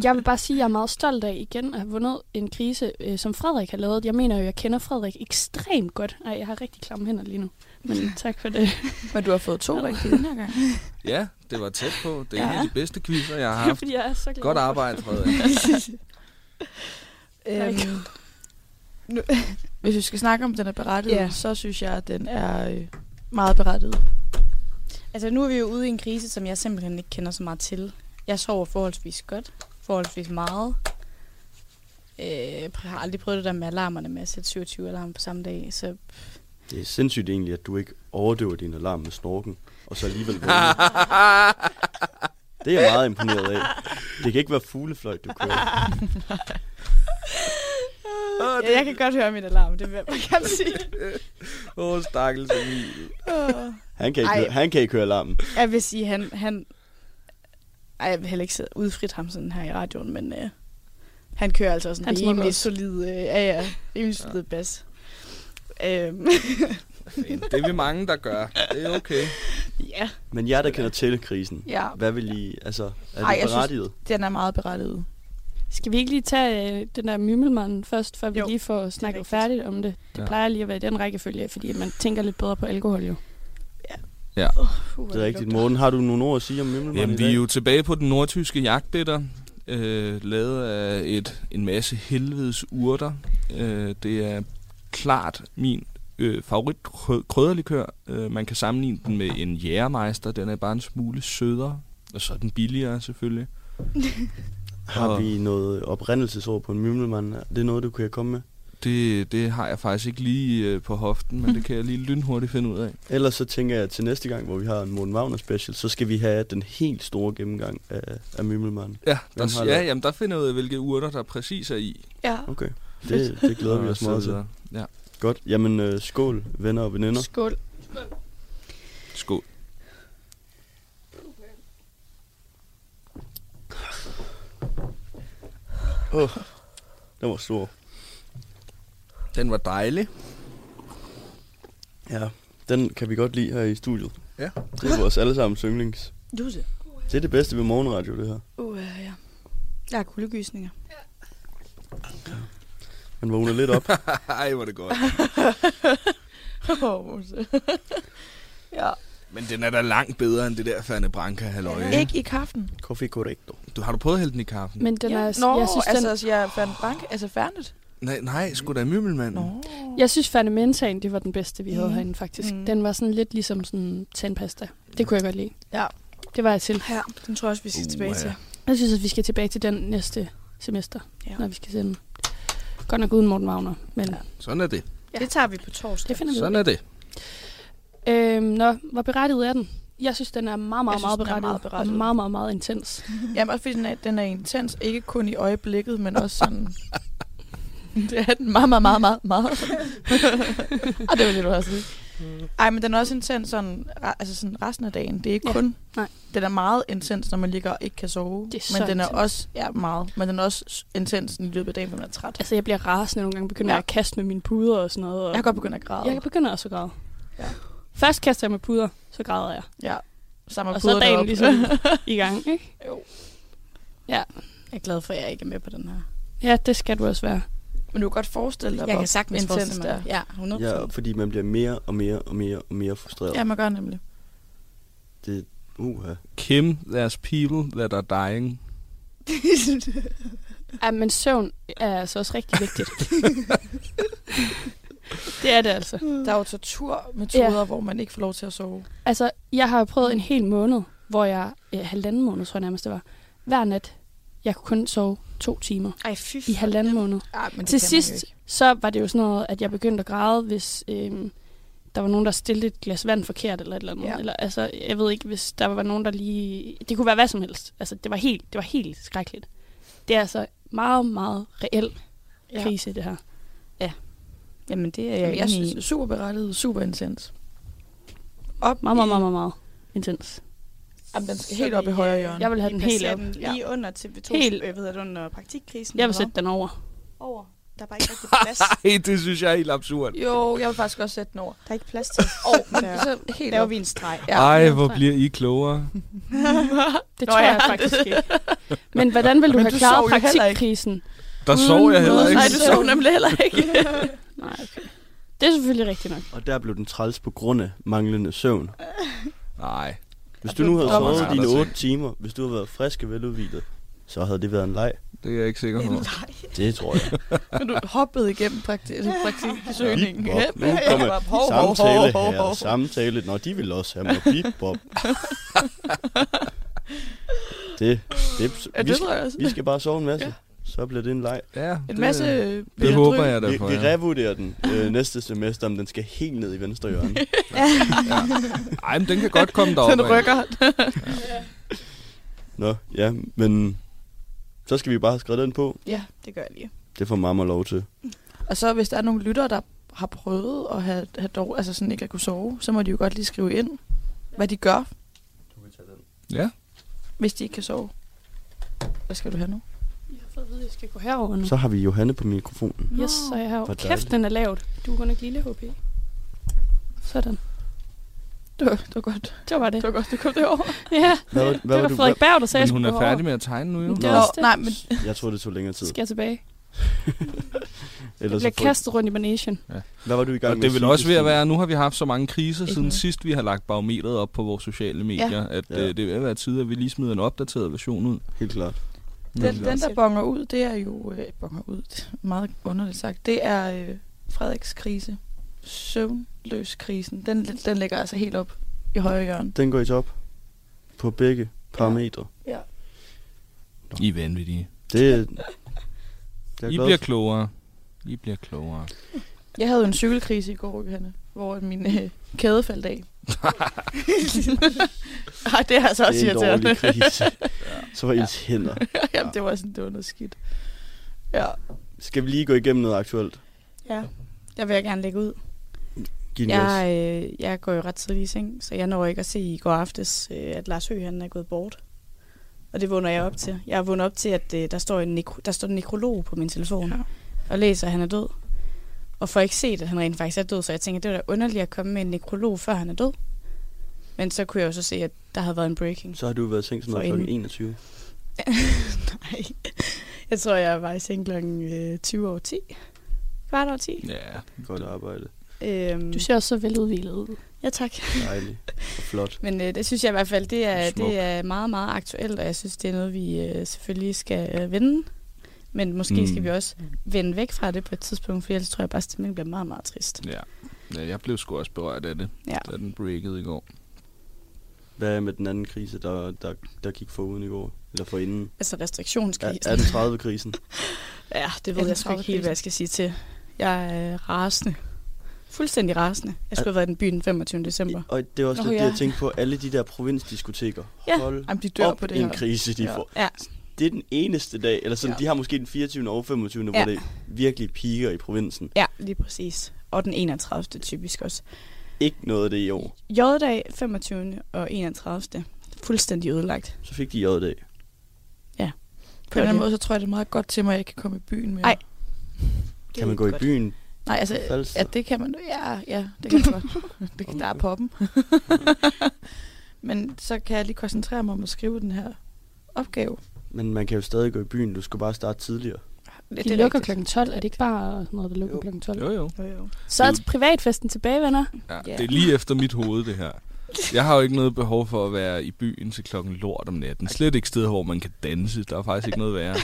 Jeg vil bare sige, at jeg er meget stolt af igen at have vundet en krise, øh, som Frederik har lavet. Jeg mener jo, jeg kender Frederik ekstremt godt. Ej, jeg har rigtig klamme hænder lige nu. Men tak for det. Men du har fået to rigtige den her gang. Ja, det var tæt på. Det er Ja. en af de bedste quizzer, jeg har Det er, haft. fordi jeg er så glad Godt arbejde, Frederik. øhm, nu, hvis vi skal snakke om, den er berettiget, Ja. så synes jeg, at den er øh, meget berettiget. Altså, nu er vi jo ude i en krise, som jeg simpelthen ikke kender så meget til. Jeg sover forholdsvis godt. Forholdsvis meget. Øh, jeg har aldrig prøvet det der med alarmerne med at sætte 27 alarmer på samme dag. Så Det er sindssygt egentlig, at du ikke overdøver din alarm med snorken, og så alligevel vågner. Det er jeg meget imponeret af. Det kan ikke være fuglefløjt, du kører. ja, jeg kan godt høre min alarm, det vil jeg gerne sige. Åh, oh, stakkels Emil. Åh. Han kan ikke, Ej. høre, han kan ikke høre alarmen. Jeg vil sige, han... han ej, jeg vil heller ikke sidde udfrit ham sådan her i radioen, men øh, han kører altså også en Han rimelig solid, øh, ja, ja, rimelig solid bas. Øhm. Det er vi mange, der gør. Det er okay. ja, Men jer, der kender til krisen, Ja, hvad vil I, altså, er Ej, det jeg synes- berettiget? den er meget berettiget. Skal vi ikke lige tage øh, den der Mymmelmand først, før vi Jo, lige får snakket færdigt om det? Det Ja. plejer lige at være i den rækkefølge, fordi man tænker lidt bedre på alkohol jo. Puh, Det er rigtigt. Morten, har du nogle ord at sige om Mimmelmann Jamen, vi er jo tilbage på den nordtyske jagtbitter, øh, lavet af et, en masse helvedes urter. Øh, det er klart min øh, favorit krydderlikør. Øh, man kan sammenligne den med en jægermeister. Den er bare en smule sødere, og så er den billigere selvfølgelig. Har vi noget oprindelsesord på en Mimmelmann? Er det noget, du kan komme med? Det, det har jeg faktisk ikke lige øh, på hoften, men det kan jeg lige lynhurtigt finde ud af. Ellers så tænker jeg, at til næste gang, hvor vi har en Morten Wagner special, så skal vi have den helt store gennemgang af, af Mimmelmann. Ja, der, ja jamen, der finder jeg ud af, hvilke urter, der præcis er i. Ja. Okay, det, det glæder vi os så meget til. Ja, Godt, jamen øh, skål, venner og veninder. Skål. skål. Oh, den var stor. Den var dejlig. Ja, den kan vi godt lide her i studiet. Ja. Det er vores allesammens yndlings. Du ser. Det er det bedste ved morgenradio, det her. Uh, ja, ja. Jeg har kuldegysninger. Man vågner lidt op. Ej, hvor det godt. ja. Men den er da langt bedre end det der Ferne Branca halløj. Ikke i kaffen. Coffee correcto. Du har du prøvet at hælde den i kaffen? Men den ja. er, Nå, jeg synes, den, altså, jeg fandt bank, altså færdigt. Nej, nej, sgu da Mymmelmand. Nå. jeg synes Fernamentaen, det var den bedste, vi havde Mm. herinde faktisk. Mm. Den var sådan lidt ligesom sådan tandpasta. Det kunne jeg godt lide. Ja. Det var jeg til. Ja, den tror jeg også, vi skal Uh, tilbage ja. til. Jeg synes, at vi skal tilbage til den næste semester, Ja. når vi skal sende. Godt nok uden Morten Wagner, men Ja. Sådan er det. ja. Det tager vi på torsdag. det finder vi ud Sådan af. er det. Øhm, nå, hvor berettiget er den? Jeg synes, den er meget, meget, synes, meget er berettiget. meget berettiget. Og meget, meget, meget intens. Jamen også fordi den er, den er intens, ikke kun i øjeblikket, men også sådan... det er den meget, meget, meget, meget, meget. og det var det, du har sagt. Ej, men den er også intens sådan, altså sådan resten af dagen. Det er ikke Ja. kun... Nej. Den er meget intens, når man ligger og ikke kan sove. Det er men den er intens. også... Ja, meget. Men den er også intens i løbet af dagen, når man er træt. Altså, jeg bliver rasende nogle gange, begynder Ja. at kaste med mine puder og sådan noget. Og Jeg kan godt begynde at græde. jeg begynder også at græde. Ja. Først kaster jeg med puder, så græder jeg. Ja. Sammer Og så er dagen op. ligesom i gang, ikke? jo. Ja. Jeg er glad for, at jeg ikke er med på den her. Ja, det skal du også være. Men du kan godt forestille dig, Jeg hvor kan sagtens intens forestille det er. mig det. Ja, 100%. Ja, fordi man bliver mere og mere og mere og mere frustreret. Ja, man gør nemlig. Det, uha. Kim, there's people that are dying. Ja, men søvn er altså også rigtig vigtigt. det er det altså. Der er jo torturmetoder, Ja. hvor man ikke får lov til at sove. Altså, jeg har jo prøvet en hel måned, hvor jeg, ja, halvanden måned tror jeg nærmest det var, hver nat, jeg kunne kun sove to timer Ej, fy i halvanden måned. Ja, men Til sidst, så var det jo sådan noget, at jeg begyndte at græde, hvis øhm, der var nogen, der stillede et glas vand forkert eller et eller andet. Ja. Eller, altså, jeg ved ikke, hvis der var nogen, der lige... Det kunne være hvad som helst. Altså, det var helt, det var helt skrækkeligt. Det er altså meget, meget reel Ja. krise, det her. Jamen, det er jeg, Jamen, jeg synes, er super berettiget, super intens. Op Meget, meget, meget, meget, meget intens. Jamen, den skal Så helt op i højre øh, hjørne. Jeg vil have den helt op. den lige under TV2, Helt-. Øh, hvad hedder det, under praktikkrisen. Jeg vil sætte den over. over. Der er bare ikke rigtig plads. Ej, det synes jeg er helt absurd. Jo, jeg vil faktisk også sætte den over. Der er ikke plads til. Åh, men Der så helt laver op. vi en streg. Ja. Ej, hvor bliver I klogere. Det Nå tror jeg ja, faktisk ikke. Men hvordan vil du Men have du klaret praktikkrisen? Der sov jeg heller ikke. Nej, du sov nemlig heller ikke. Nej, okay. Det er selvfølgelig rigtigt nok. Og der blev den træls på grund af manglende søvn. Nej. Hvis du nu havde sovet dine Anders, 8 timer, hvis du havde været frisk og veludvilet, så havde det været en leg. Det er jeg ikke sikker på. Det tror jeg. Men du hoppede igennem praktik, altså praktiksøgningen. Bip, bop. Nu kommer samtale her. Samtale. Nå, de vil også have mig. Bip, bop. Det, det, Ja, vi, det tror jeg også. vi skal bare sove en masse. Så bliver det en leg. Ja, En masse... det, Peter det håber jeg Vi, derfor. vi ja. revurderer den øh, næste semester, om den skal helt ned i venstre hjørne. Ej, men den kan godt komme derop. Den rykker. Nå, ja, men så skal vi bare have skrevet den på. Ja, det gør jeg lige. Det får mamma lov til. Og så hvis der er nogle lyttere, der har prøvet at have, have dog, altså sådan ikke at kunne sove, så må de jo godt lige skrive ind, hvad de gør, Ja. hvis de ikke kan sove. Hvad skal du have nu? Jeg fået at vide, at jeg skal gå herover nu. Så har vi Johanne på mikrofonen. Yes, så jeg har Kæft, den er lavt. Du er godt nok lille, HP. Sådan. Det var, det var godt. Det var det. Det var godt, du kom derover. Ja, Hvad var, det hvad var var du? Frederik Berg, der sagde, Men jeg hun er færdig med at tegne nu, jo. Det Nå. også det. nej, men Jeg tror, det tog længere tid. Skal jeg tilbage? Jeg Ellers bliver så får- kastet rundt i managen. Hvad var du i gang Og med det vil også ved at være, nu har vi haft så mange kriser Ikke siden noget. sidst, vi har lagt barometeret op på vores sociale medier, ja. at Ja. øh, det vil være tid, at vi lige smider en opdateret version ud. Helt klart. Den, den, der bonger ud, det er jo... Øh, bonger ud, det er meget underligt sagt. Det er øh, Frederiks krise. Søvnløs krisen. Den, den ligger altså helt op i højre hjørne. Den går i top på begge parametre. Ja. I er vanvittige. Det, det er I bliver klogere. I bliver klogere. Jeg havde jo en cykelkrise i går, Johanne, hvor min øh, kæde faldt af. Ej, det er altså også det er en irriterende. krise. Så var ens hænder. Jamen, det var sådan, det var noget skidt. Ja. Skal vi lige gå igennem noget aktuelt? Ja, der vil jeg gerne lægge ud. Giv. Jeg, øh, jeg går jo ret tidligt i seng, så jeg når ikke at se i går aftes, øh, at Lars Høgh han er gået bort. Og det vågner jeg op til. Jeg har vågnet op til, at øh, der, står en nekro- der står en nekrolog på min telefon, Ja. ja. og læser, at han er død. Og får ikke set, at han rent faktisk er død, så jeg tænker, det var da underligt at komme med en nekrolog, før han er død. Men så kunne jeg jo så se, at der havde været en breaking. Så har du været seng sådan noget kl. inden. 21. Nej, jeg tror, jeg var i seng øh, 20 over 10. Kvart over 10. Ja, Godt arbejde. Øhm, Du ser også så veludvilet ud. Ja, tak. Dejligt. Flot. Men øh, det synes jeg i hvert fald, det er, Smuk. det er meget, meget aktuelt, og jeg synes, det er noget, vi øh, selvfølgelig skal øh, vende. Men måske Mm. skal vi også vende væk fra det på et tidspunkt, for ellers tror jeg bare, at stemningen bliver meget, meget trist. ja. ja. jeg blev sgu også berørt af det, Ja. da den breakede i går. Hvad er med den anden krise, der, der, der gik foruden i går? Eller for inden? Altså Er, restriktionskrisen. er den 30-krisen? Ja, det ved jeg sgu ikke helt, hvad jeg skal sige til. Jeg er rasende. Fuldstændig rasende. Jeg skulle have været i den by den 25. december. Og det er også Nå, lidt det, ja. jeg tænkte på. Alle de der provinsdiskoteker. Ja. Hold Jamen, de dør op på det en her. krise, de Ja. får. Ja, Det er den eneste dag, eller sådan, Ja. de har måske den 24. og 25. Ja. hvor det virkelig piker i provinsen. ja, lige præcis. Og den 31. typisk også. Ikke noget af det i år. J-dag 25. og 31. Fuldstændig ødelagt. Så fik de J-dag. På en eller anden måde, så tror jeg, det er meget godt til mig, at jeg kan komme i byen mere. Ej. Kan man gå i byen? Nej, altså, Falster? ja, det kan man. Ja, ja, det kan man godt. det kan, der er poppen. Men så kan jeg lige koncentrere mig om at skrive den her opgave. Men man kan jo stadig gå i byen. Du skal bare starte tidligere. Det, De lukker klokken 12. Er det ikke bare noget, der lukker klokken 12? Jo, jo. Jo, jo. Så er privatfesten tilbage, venner. Ja, Ja. Det er lige efter mit hoved, det her. Jeg har jo ikke noget behov for at være i byen til klokken lort om natten. Slet ikke steder, hvor man kan danse. Der er faktisk ikke noget værre.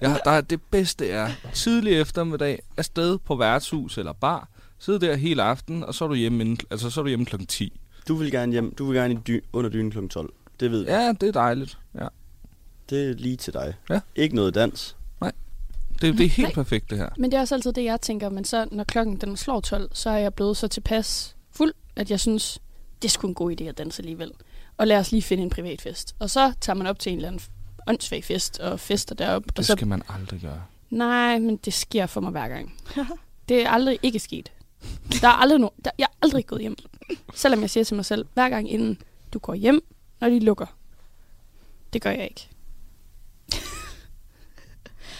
Jeg, har- der er, det bedste er tidlig eftermiddag, afsted på værtshus eller bar. Sidde der hele aften, og så er du hjemme, inden, altså, så er du hjemme klokken 10. Du vil gerne hjem. Du vil gerne i dy- under dynen kl. 12. Det ved jeg. Ja, det er dejligt. Ja. Det er lige til dig. Ja. Ikke noget dans. Det, det er helt Nej. perfekt, det her. Men det er også altid det, jeg tænker. Men så, når klokken den slår 12, så er jeg blevet så tilpas fuld, at jeg synes, det er sgu en god idé at danse alligevel. Og lad os lige finde en privatfest. Og så tager man op til en eller anden åndssvag fest og fester deroppe. og Det så, skal man aldrig gøre. Nej, men det sker for mig hver gang. det er aldrig ikke sket. Der er aldrig no- der, jeg er aldrig gået hjem. Selvom jeg siger til mig selv, hver gang inden du går hjem, når de lukker. Det gør jeg ikke.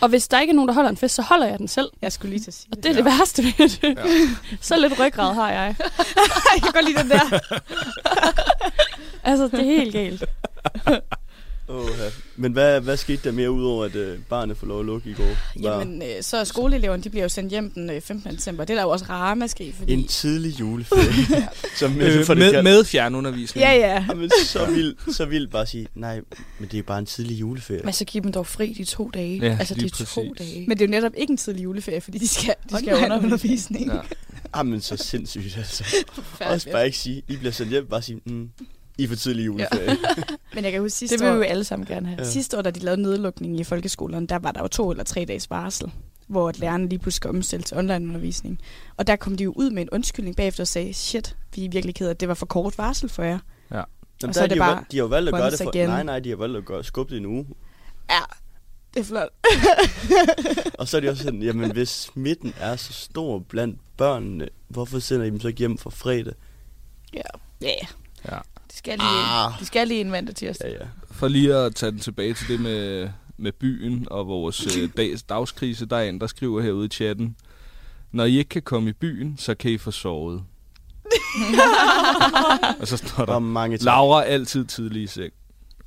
Og hvis der ikke er nogen, der holder en fest, så holder jeg den selv. Jeg skulle lige til at sige Og det er det værste ved det. Ja. så lidt ryggrad har jeg. jeg kan godt lide den der. Altså, det er helt galt. Oh, ja. Men hvad, hvad skete der mere udover, at øh, barnet får lov at lukke i går? Var Jamen, øh, så er skoleeleverne, de bliver jo sendt hjem den øh, 15. december. Det er der jo også ramaskrig, fordi... en tidlig juleferie. som Øh, for det med, kan- med fjernundervisning. Ja, ja. Jamen, så vildt, så vildt bare at sige, nej, men det er jo bare en tidlig juleferie. Men så giv dem dog fri de to dage. Ja, altså, de lige to præcis. dage. Men det er jo netop ikke en tidlig juleferie, fordi de skal, de skal under undervisning. Ja. Jamen, så sindssygt, altså. Også bare ikke sige, I bliver sendt hjem, bare sige, mm, I for tidlig juleferie. Men jeg kan huske sidste Det vil vi jo år, alle sammen gerne have. Ja. sidste år, da de lavede nedlukningen i folkeskolerne, der var der jo to eller tre dages varsel, hvor at lærerne lige pludselig omstille til onlineundervisning. Og der kom de jo ud med en undskyldning bagefter og sagde, shit, vi er virkelig ked af, at det var for kort varsel for jer. Jamen, Og der så er er det de, bare de har jo valgt at gøre det for... again. Nej, nej, de har valgt at gøre, skubbe det en uge. Ja, det er flot. Og så er det også sådan, jamen hvis smitten er så stor blandt børnene, hvorfor sender I dem så hjem for fredag? Ja. Ja, yeah. Ja. De skal lige, Ah. de skal lige en mandag tirsdag. Ja, ja. For lige at tage den tilbage til det med, med byen og vores øh, dags, dagskrise, der er en, der skriver herude i chatten. Når I ikke kan komme i byen, så kan I få sovet. og så står der, Og mange. Laura altid tidlig i seng.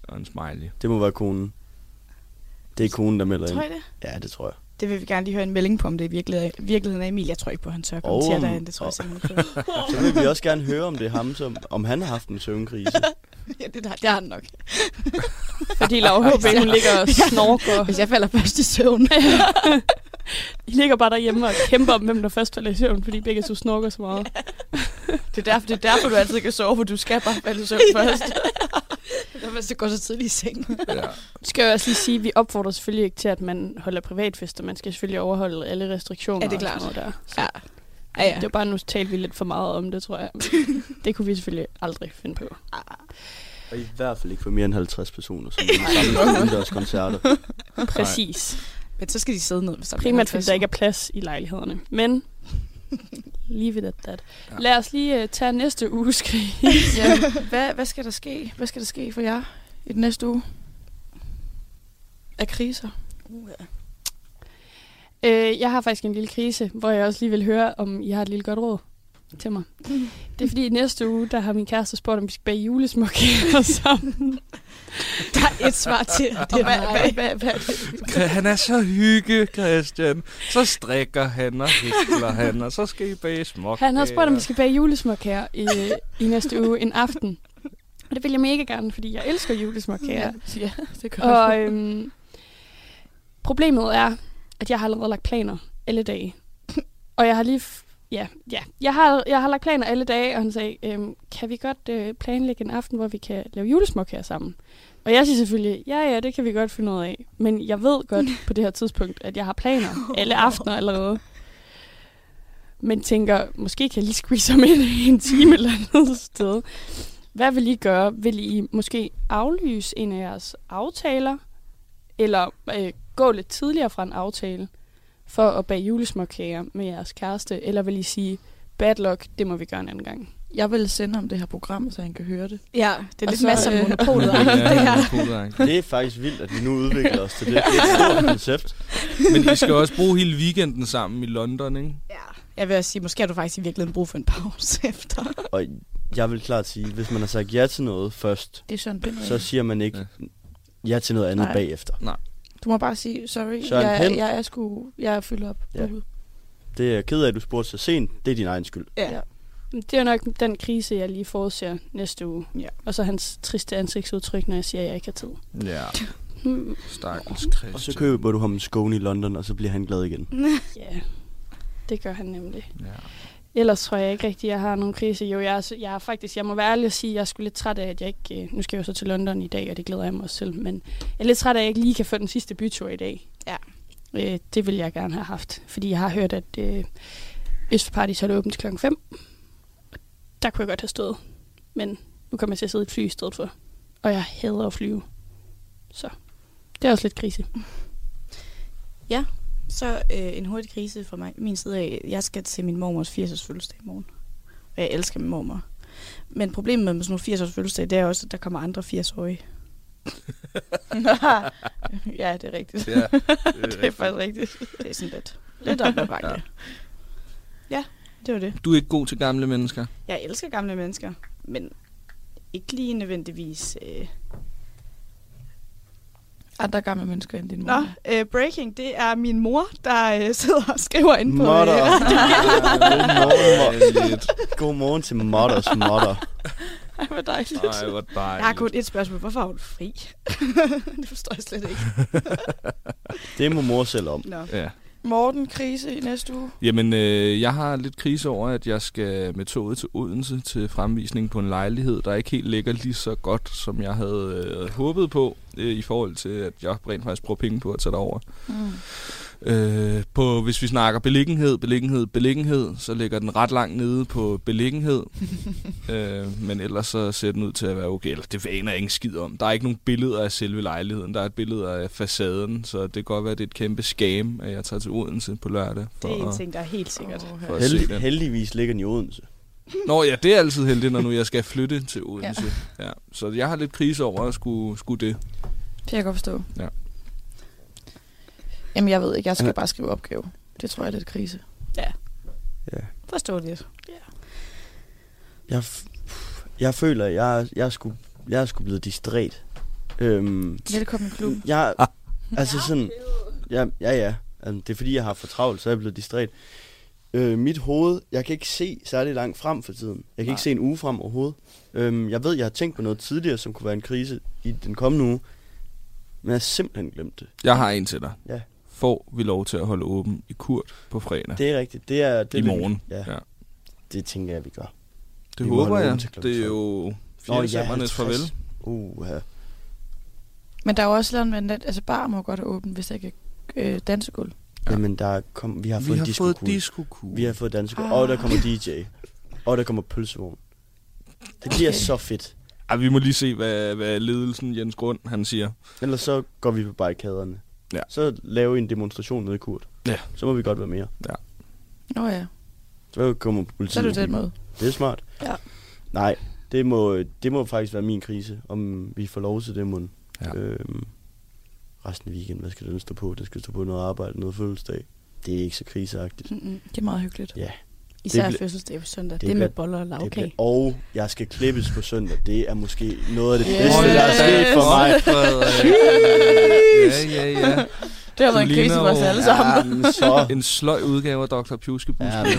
Og en smiley. Det må være konen. Det er konen, der melder tror ind. jeg det? Ja, det tror jeg. Det vil vi gerne lige høre en melding på, om det i virkeligheden, virkeligheden er Emil. Jeg tror ikke på, at han tør komme Oh, til derhen. Det tror jeg simpelthen. Så vil vi også gerne høre, om det er ham, som, om han har haft en søvnkrise. ja, det, der, det har han nok. Fordi Laura HB, hun ligger og snorker. Hvis jeg falder først i søvn. I ligger bare derhjemme og kæmper om, hvem der først falder i søvn, fordi begge to snorker så meget. Det er, derfor, det er derfor, du altid kan sove, for du skal bare falde i søvn først. Der hvis det går så tidligt i seng. Ja. Skal jeg også lige sige, at vi opfordrer selvfølgelig ikke til, at man holder privatfester. Man skal selvfølgelig overholde alle restriktioner. Ja, det er og klart. noget Der. Så Ja. Ja, ja. Det var bare, nu talte vi lidt for meget om det, tror jeg. det kunne vi selvfølgelig aldrig finde på. Og i hvert fald ikke for mere end 50 personer, som er samme udendørs koncerter. Præcis. Men så skal de sidde ned. Hvis der Primært fordi der ikke er plads i lejlighederne. Men leave it at that. Ja. Lad os lige uh, tage næste uges krig. ja, hvad, hvad skal der ske? Hvad skal der ske for jer i den næste uge? Af kriser? Uh, ja. Øh, jeg har faktisk en lille krise, hvor jeg også lige vil høre, om I har et lille godt råd til mig. Det er fordi, næste uge, der har min kæreste spurgt, om vi skal bage julesmokker sammen. Der er et svar til, det er hvad, hvad, hvad, hvad, Han er så hygge, Christian. Så strikker han og hækler han, og så skal I bage smuk. Han har spurgt, om vi skal bage julesmokker i, i næste uge en aften. Og det vil jeg mega gerne, fordi jeg elsker julesmokker. ja, ja, det gør Og jeg. øhm, problemet er, at jeg har allerede lagt planer alle dage. Og jeg har lige... f- Ja, ja. Jeg har, jeg har lagt planer alle dage, og han sagde, øhm, kan vi godt øh, planlægge en aften, hvor vi kan lave julesmuk her sammen? Og jeg siger selvfølgelig, ja, ja, det kan vi godt finde ud af. Men jeg ved godt på det her tidspunkt, at jeg har planer alle aftener allerede. Men tænker, måske kan jeg lige squeeze ham ind i en time eller andet sted. Hvad vil I gøre? Vil I måske aflyse en af jeres aftaler? Eller øh, gå lidt tidligere fra en aftale for at bage julesmåkager med jeres kæreste? Eller vil I sige, bad luck, det må vi gøre en anden gang? Jeg vil sende ham det her program, så han kan høre det. Ja, det er Og lidt så, masser af øh, monopolet. Ja, det er faktisk vildt, at vi nu udvikler os til det. Det er et stort koncept. Men I skal også bruge hele weekenden sammen i London, ikke? Ja. Jeg vil også sige, måske har du faktisk i virkeligheden brug for en pause efter. Og jeg vil klart sige, hvis man har sagt ja til noget først, Det er Søren Pind. så siger man ikke ja til noget andet Nej. bagefter. Du må bare sige, sorry, Søren jeg, Pind. jeg, er sgu, jeg er fyldt op. Ja. Ja. Det er jeg ked af, at du spurgte så sent. Det er din egen skyld. Ja. Det er nok den krise, jeg lige forudser næste uge. Ja. Og så hans triste ansigtsudtryk, når jeg siger, at jeg ikke har tid. Ja. Stakkels Christian. Og så køber du ham en skåne i London, og så bliver han glad igen. Ja, det gør han nemlig. Ja. Ellers tror jeg ikke rigtigt, at jeg har nogen krise. Jo, jeg er, jeg er faktisk, jeg må være ærlig og sige, at jeg er sgu lidt træt af, at jeg ikke... øh, Nu skal jeg jo så til London i dag, og det glæder jeg mig også til. Men jeg er lidt træt af, at jeg ikke lige kan få den sidste bytur i dag. Ja. Øh, det vil jeg gerne have haft. Fordi jeg har hørt, at øh, Østparty så er det åbent klokken 5. Der kunne jeg godt have stået. Men nu kommer jeg til at sidde i et fly i stedet for. Og jeg hader at flyve. Så det er også lidt krise. Så øh, en hurtig krise fra mig, min side af. Jeg skal til min mormors 80-års fødselsdag i morgen. Og jeg elsker min mormor. Men problemet med sådan nogle 80-års fødselsdag, det er også, at der kommer andre 80-årige. ja, det er rigtigt. Ja, det er faktisk rigtigt. Det er sådan lidt, lidt op. Ja. Ja. Det var det. Du er ikke god til gamle mennesker. Jeg elsker gamle mennesker, men ikke lige nødvendigvis... Øh. Andre gamle mennesker end din mor. Nå, øh, breaking, det er min mor, der øh, sidder og skriver ind på... Modder. Øh, Godmorgen. Godmorgen til Modders Modder. Ej, hvor dejligt. Nej, hvor dejligt. jeg har kun et spørgsmål. Hvorfor har du fri? det forstår jeg slet ikke. Det må mor selv om. Nå. Ja. Morten, krise i næste uge. Jamen, øh, jeg har lidt krise over, at jeg skal med toget til Odense til fremvisning på en lejlighed, der ikke helt ligger lige så godt, som jeg havde øh, håbet på, øh, i forhold til, at jeg rent faktisk bruger penge på at tage over. Mm. Øh, på, hvis vi snakker beliggenhed, beliggenhed, beliggenhed, så ligger den ret langt nede på beliggenhed. øh, men ellers så ser den ud til at være okay. Eller det aner jeg ingen skid om. Der er ikke nogen billeder af selve lejligheden. Der er et billede af facaden, så det kan godt være, at det er et kæmpe scam, at jeg tager til Odense på lørdag. Det er en ting, der er helt sikkert. for at se Heldig, heldigvis ligger den i Odense. Nå ja, det er altid heldigt, når nu jeg skal flytte til Odense. Ja. Ja. Så jeg har lidt krise over at skulle, skulle det. Det kan jeg godt forstå. Ja. Jamen, jeg ved ikke. Jeg skal Ja. bare skrive opgave. Det tror jeg, det er et krise. Ja. Forstår det. Jeg, f- jeg føler, at jeg, jeg, er sgu, jeg er sgu blevet distræt. Øhm, Velkommen i klubben. jeg, altså sådan, ja, ja, ja. Altså, det er fordi, jeg har for travlt, så er jeg blevet distræt. Øh, mit hoved, jeg kan ikke se særlig langt frem for tiden. Jeg kan Nej. ikke se en uge frem overhovedet. Øhm, jeg ved, jeg har tænkt på noget tidligere, som kunne være en krise i den kommende uge. Men jeg har simpelthen glemt det. Jeg har en til dig. Ja. Får vi lov til at holde åben i Kurt på fredag? Det er rigtigt. Det er, det I morgen. Ja, Ja. det tænker jeg, vi gør. Det Vi håber jeg. Det er 12. jo Nå, ja, fjerde farvel. 50. Uh, ja. Men der er jo også lavet at altså bar må godt have åbent, hvis der ikke er øh, dansegulv. Ja. Jamen, der er kom, vi har Vi fået har en fået disco Vi har fået dansk, ah. og der kommer DJ, og der kommer pølsevogn. Det bliver Okay. så fedt. Ej, vi må lige se, hvad, hvad ledelsen Jens Grund, han siger. Ellers så går vi på barrikaderne. Ja. Så laver vi en demonstration nede i Kurt. Ja. Så må vi godt være mere. Nå ja, Så kommer politiet. så er det den måde. Det er smart. Ja. Nej, det må, det må faktisk være min krise, om vi får lov til det må. Ja. Øhm, resten af weekenden, hvad skal den stå på? Den skal stå på noget arbejde, noget fødselsdag. Det er ikke så kriseagtigt. Mm-mm. Det er meget hyggeligt. Ja, Især bliver- fødselsdag på søndag. det Det, med boller og lavkage. bliver, og jeg skal klippes på søndag. Det er måske noget af det Yes. bedste, der er sket for mig. ja, ja, ja. Det har været en krise for os alle sammen. Jamen, så, En sløj udgave af Dr. Pjuskebus. Ja, men-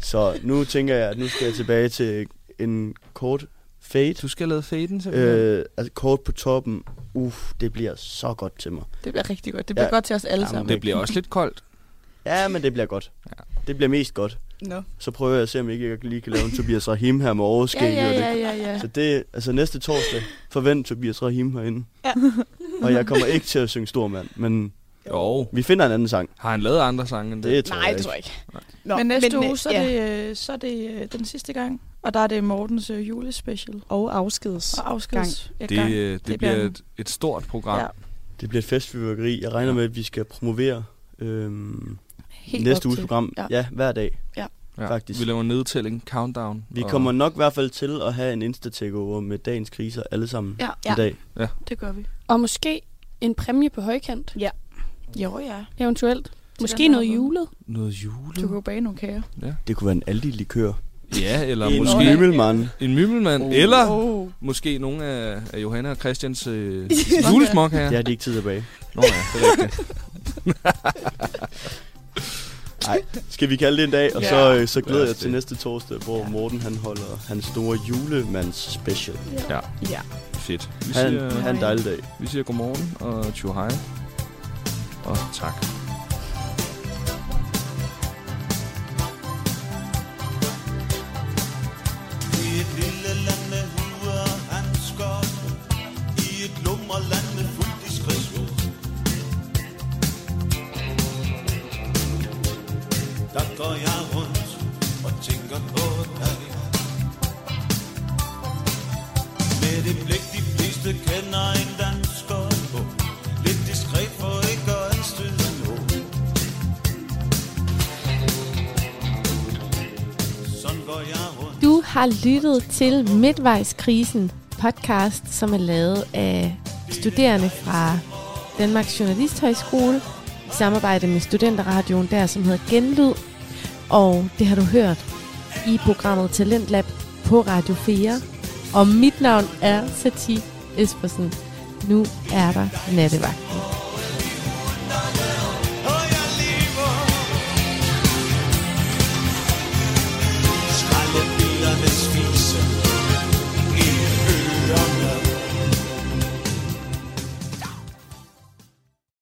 så nu tænker jeg, at nu skal jeg tilbage til en kort fade. Du skal lave faden, simpelthen. Øh, altså kort på toppen. Uff, det bliver så godt til mig. Det bliver rigtig godt. Det bliver Ja. godt til os alle Jamen, sammen. det bliver også lidt koldt. Ja, men det bliver godt. Ja. Det bliver mest godt. Nå. Så prøver jeg at se, om ikke jeg lige kan lave en Tobias Rahim her med overskæg. Ja, ja, ja, ja, ja. Så det, altså næste torsdag, forvent Tobias Rahim herinde. Ja. og jeg kommer ikke til at synge Stormand, men Jo. vi finder en anden sang. Har han lavet andre sange end det? Det tror Nej, jeg det ikke. tror jeg ikke. Nå, men næste øh, uge, så er, ja. det, øh, så er det øh, den sidste gang. Og der er det Mortens øh, julespecial. Og afskeds. Og afskeds ja, Det, gang. øh, det, Det bliver bliver- et, et stort program. Ja. Det bliver et festfyrværkeri. Jeg regner med, at vi skal promovere øhm, Helt næste uges til. program. Ja. Ja. ja, hver dag. Ja. Faktisk. Vi laver en nedtælling, countdown. Vi og- kommer nok i hvert fald til at have en insta-takeover med dagens kriser alle sammen Ja, i dag. det gør vi. Og måske en præmie på højkant, Jo, ja. eventuelt. Måske den her noget julet. Noget jule. Du kan bage nogle kager. Det kunne være en Aldi-likør. Ja, eller en måske himmelmand. en mymmelmand. Oh. Eller Oh. måske nogle af, af Johanna og Christians øh, julesmok her. Det har de ikke tid tilbage. Nå ja, det er rigtigt. Nej, skal vi kalde det en dag, og Ja. så, øh, så glæder jeg til næste torsdag, hvor Morten han holder hans store julemands special. Ja, Ja. fedt. Vi Han, siger, han en dejlig dag. vi siger godmorgen og tjo hej. Og tak. Et lille land Der går jeg rundt og tænker på dig. Med det blik de fleste kender en dansker på Lidt diskret for ikke at anstøde nogen. Sådan går jeg rundt. Du har lyttet til Midtvejskrisen podcast, som er lavet af studerende fra Danmarks Journalisthøjskole i samarbejde med Studenterradioen der, som hedder Genlyd. Og det har du hørt i programmet Talentlab på Radio 4. Og mit navn er Sati Espersen. Nu er der nattevagten.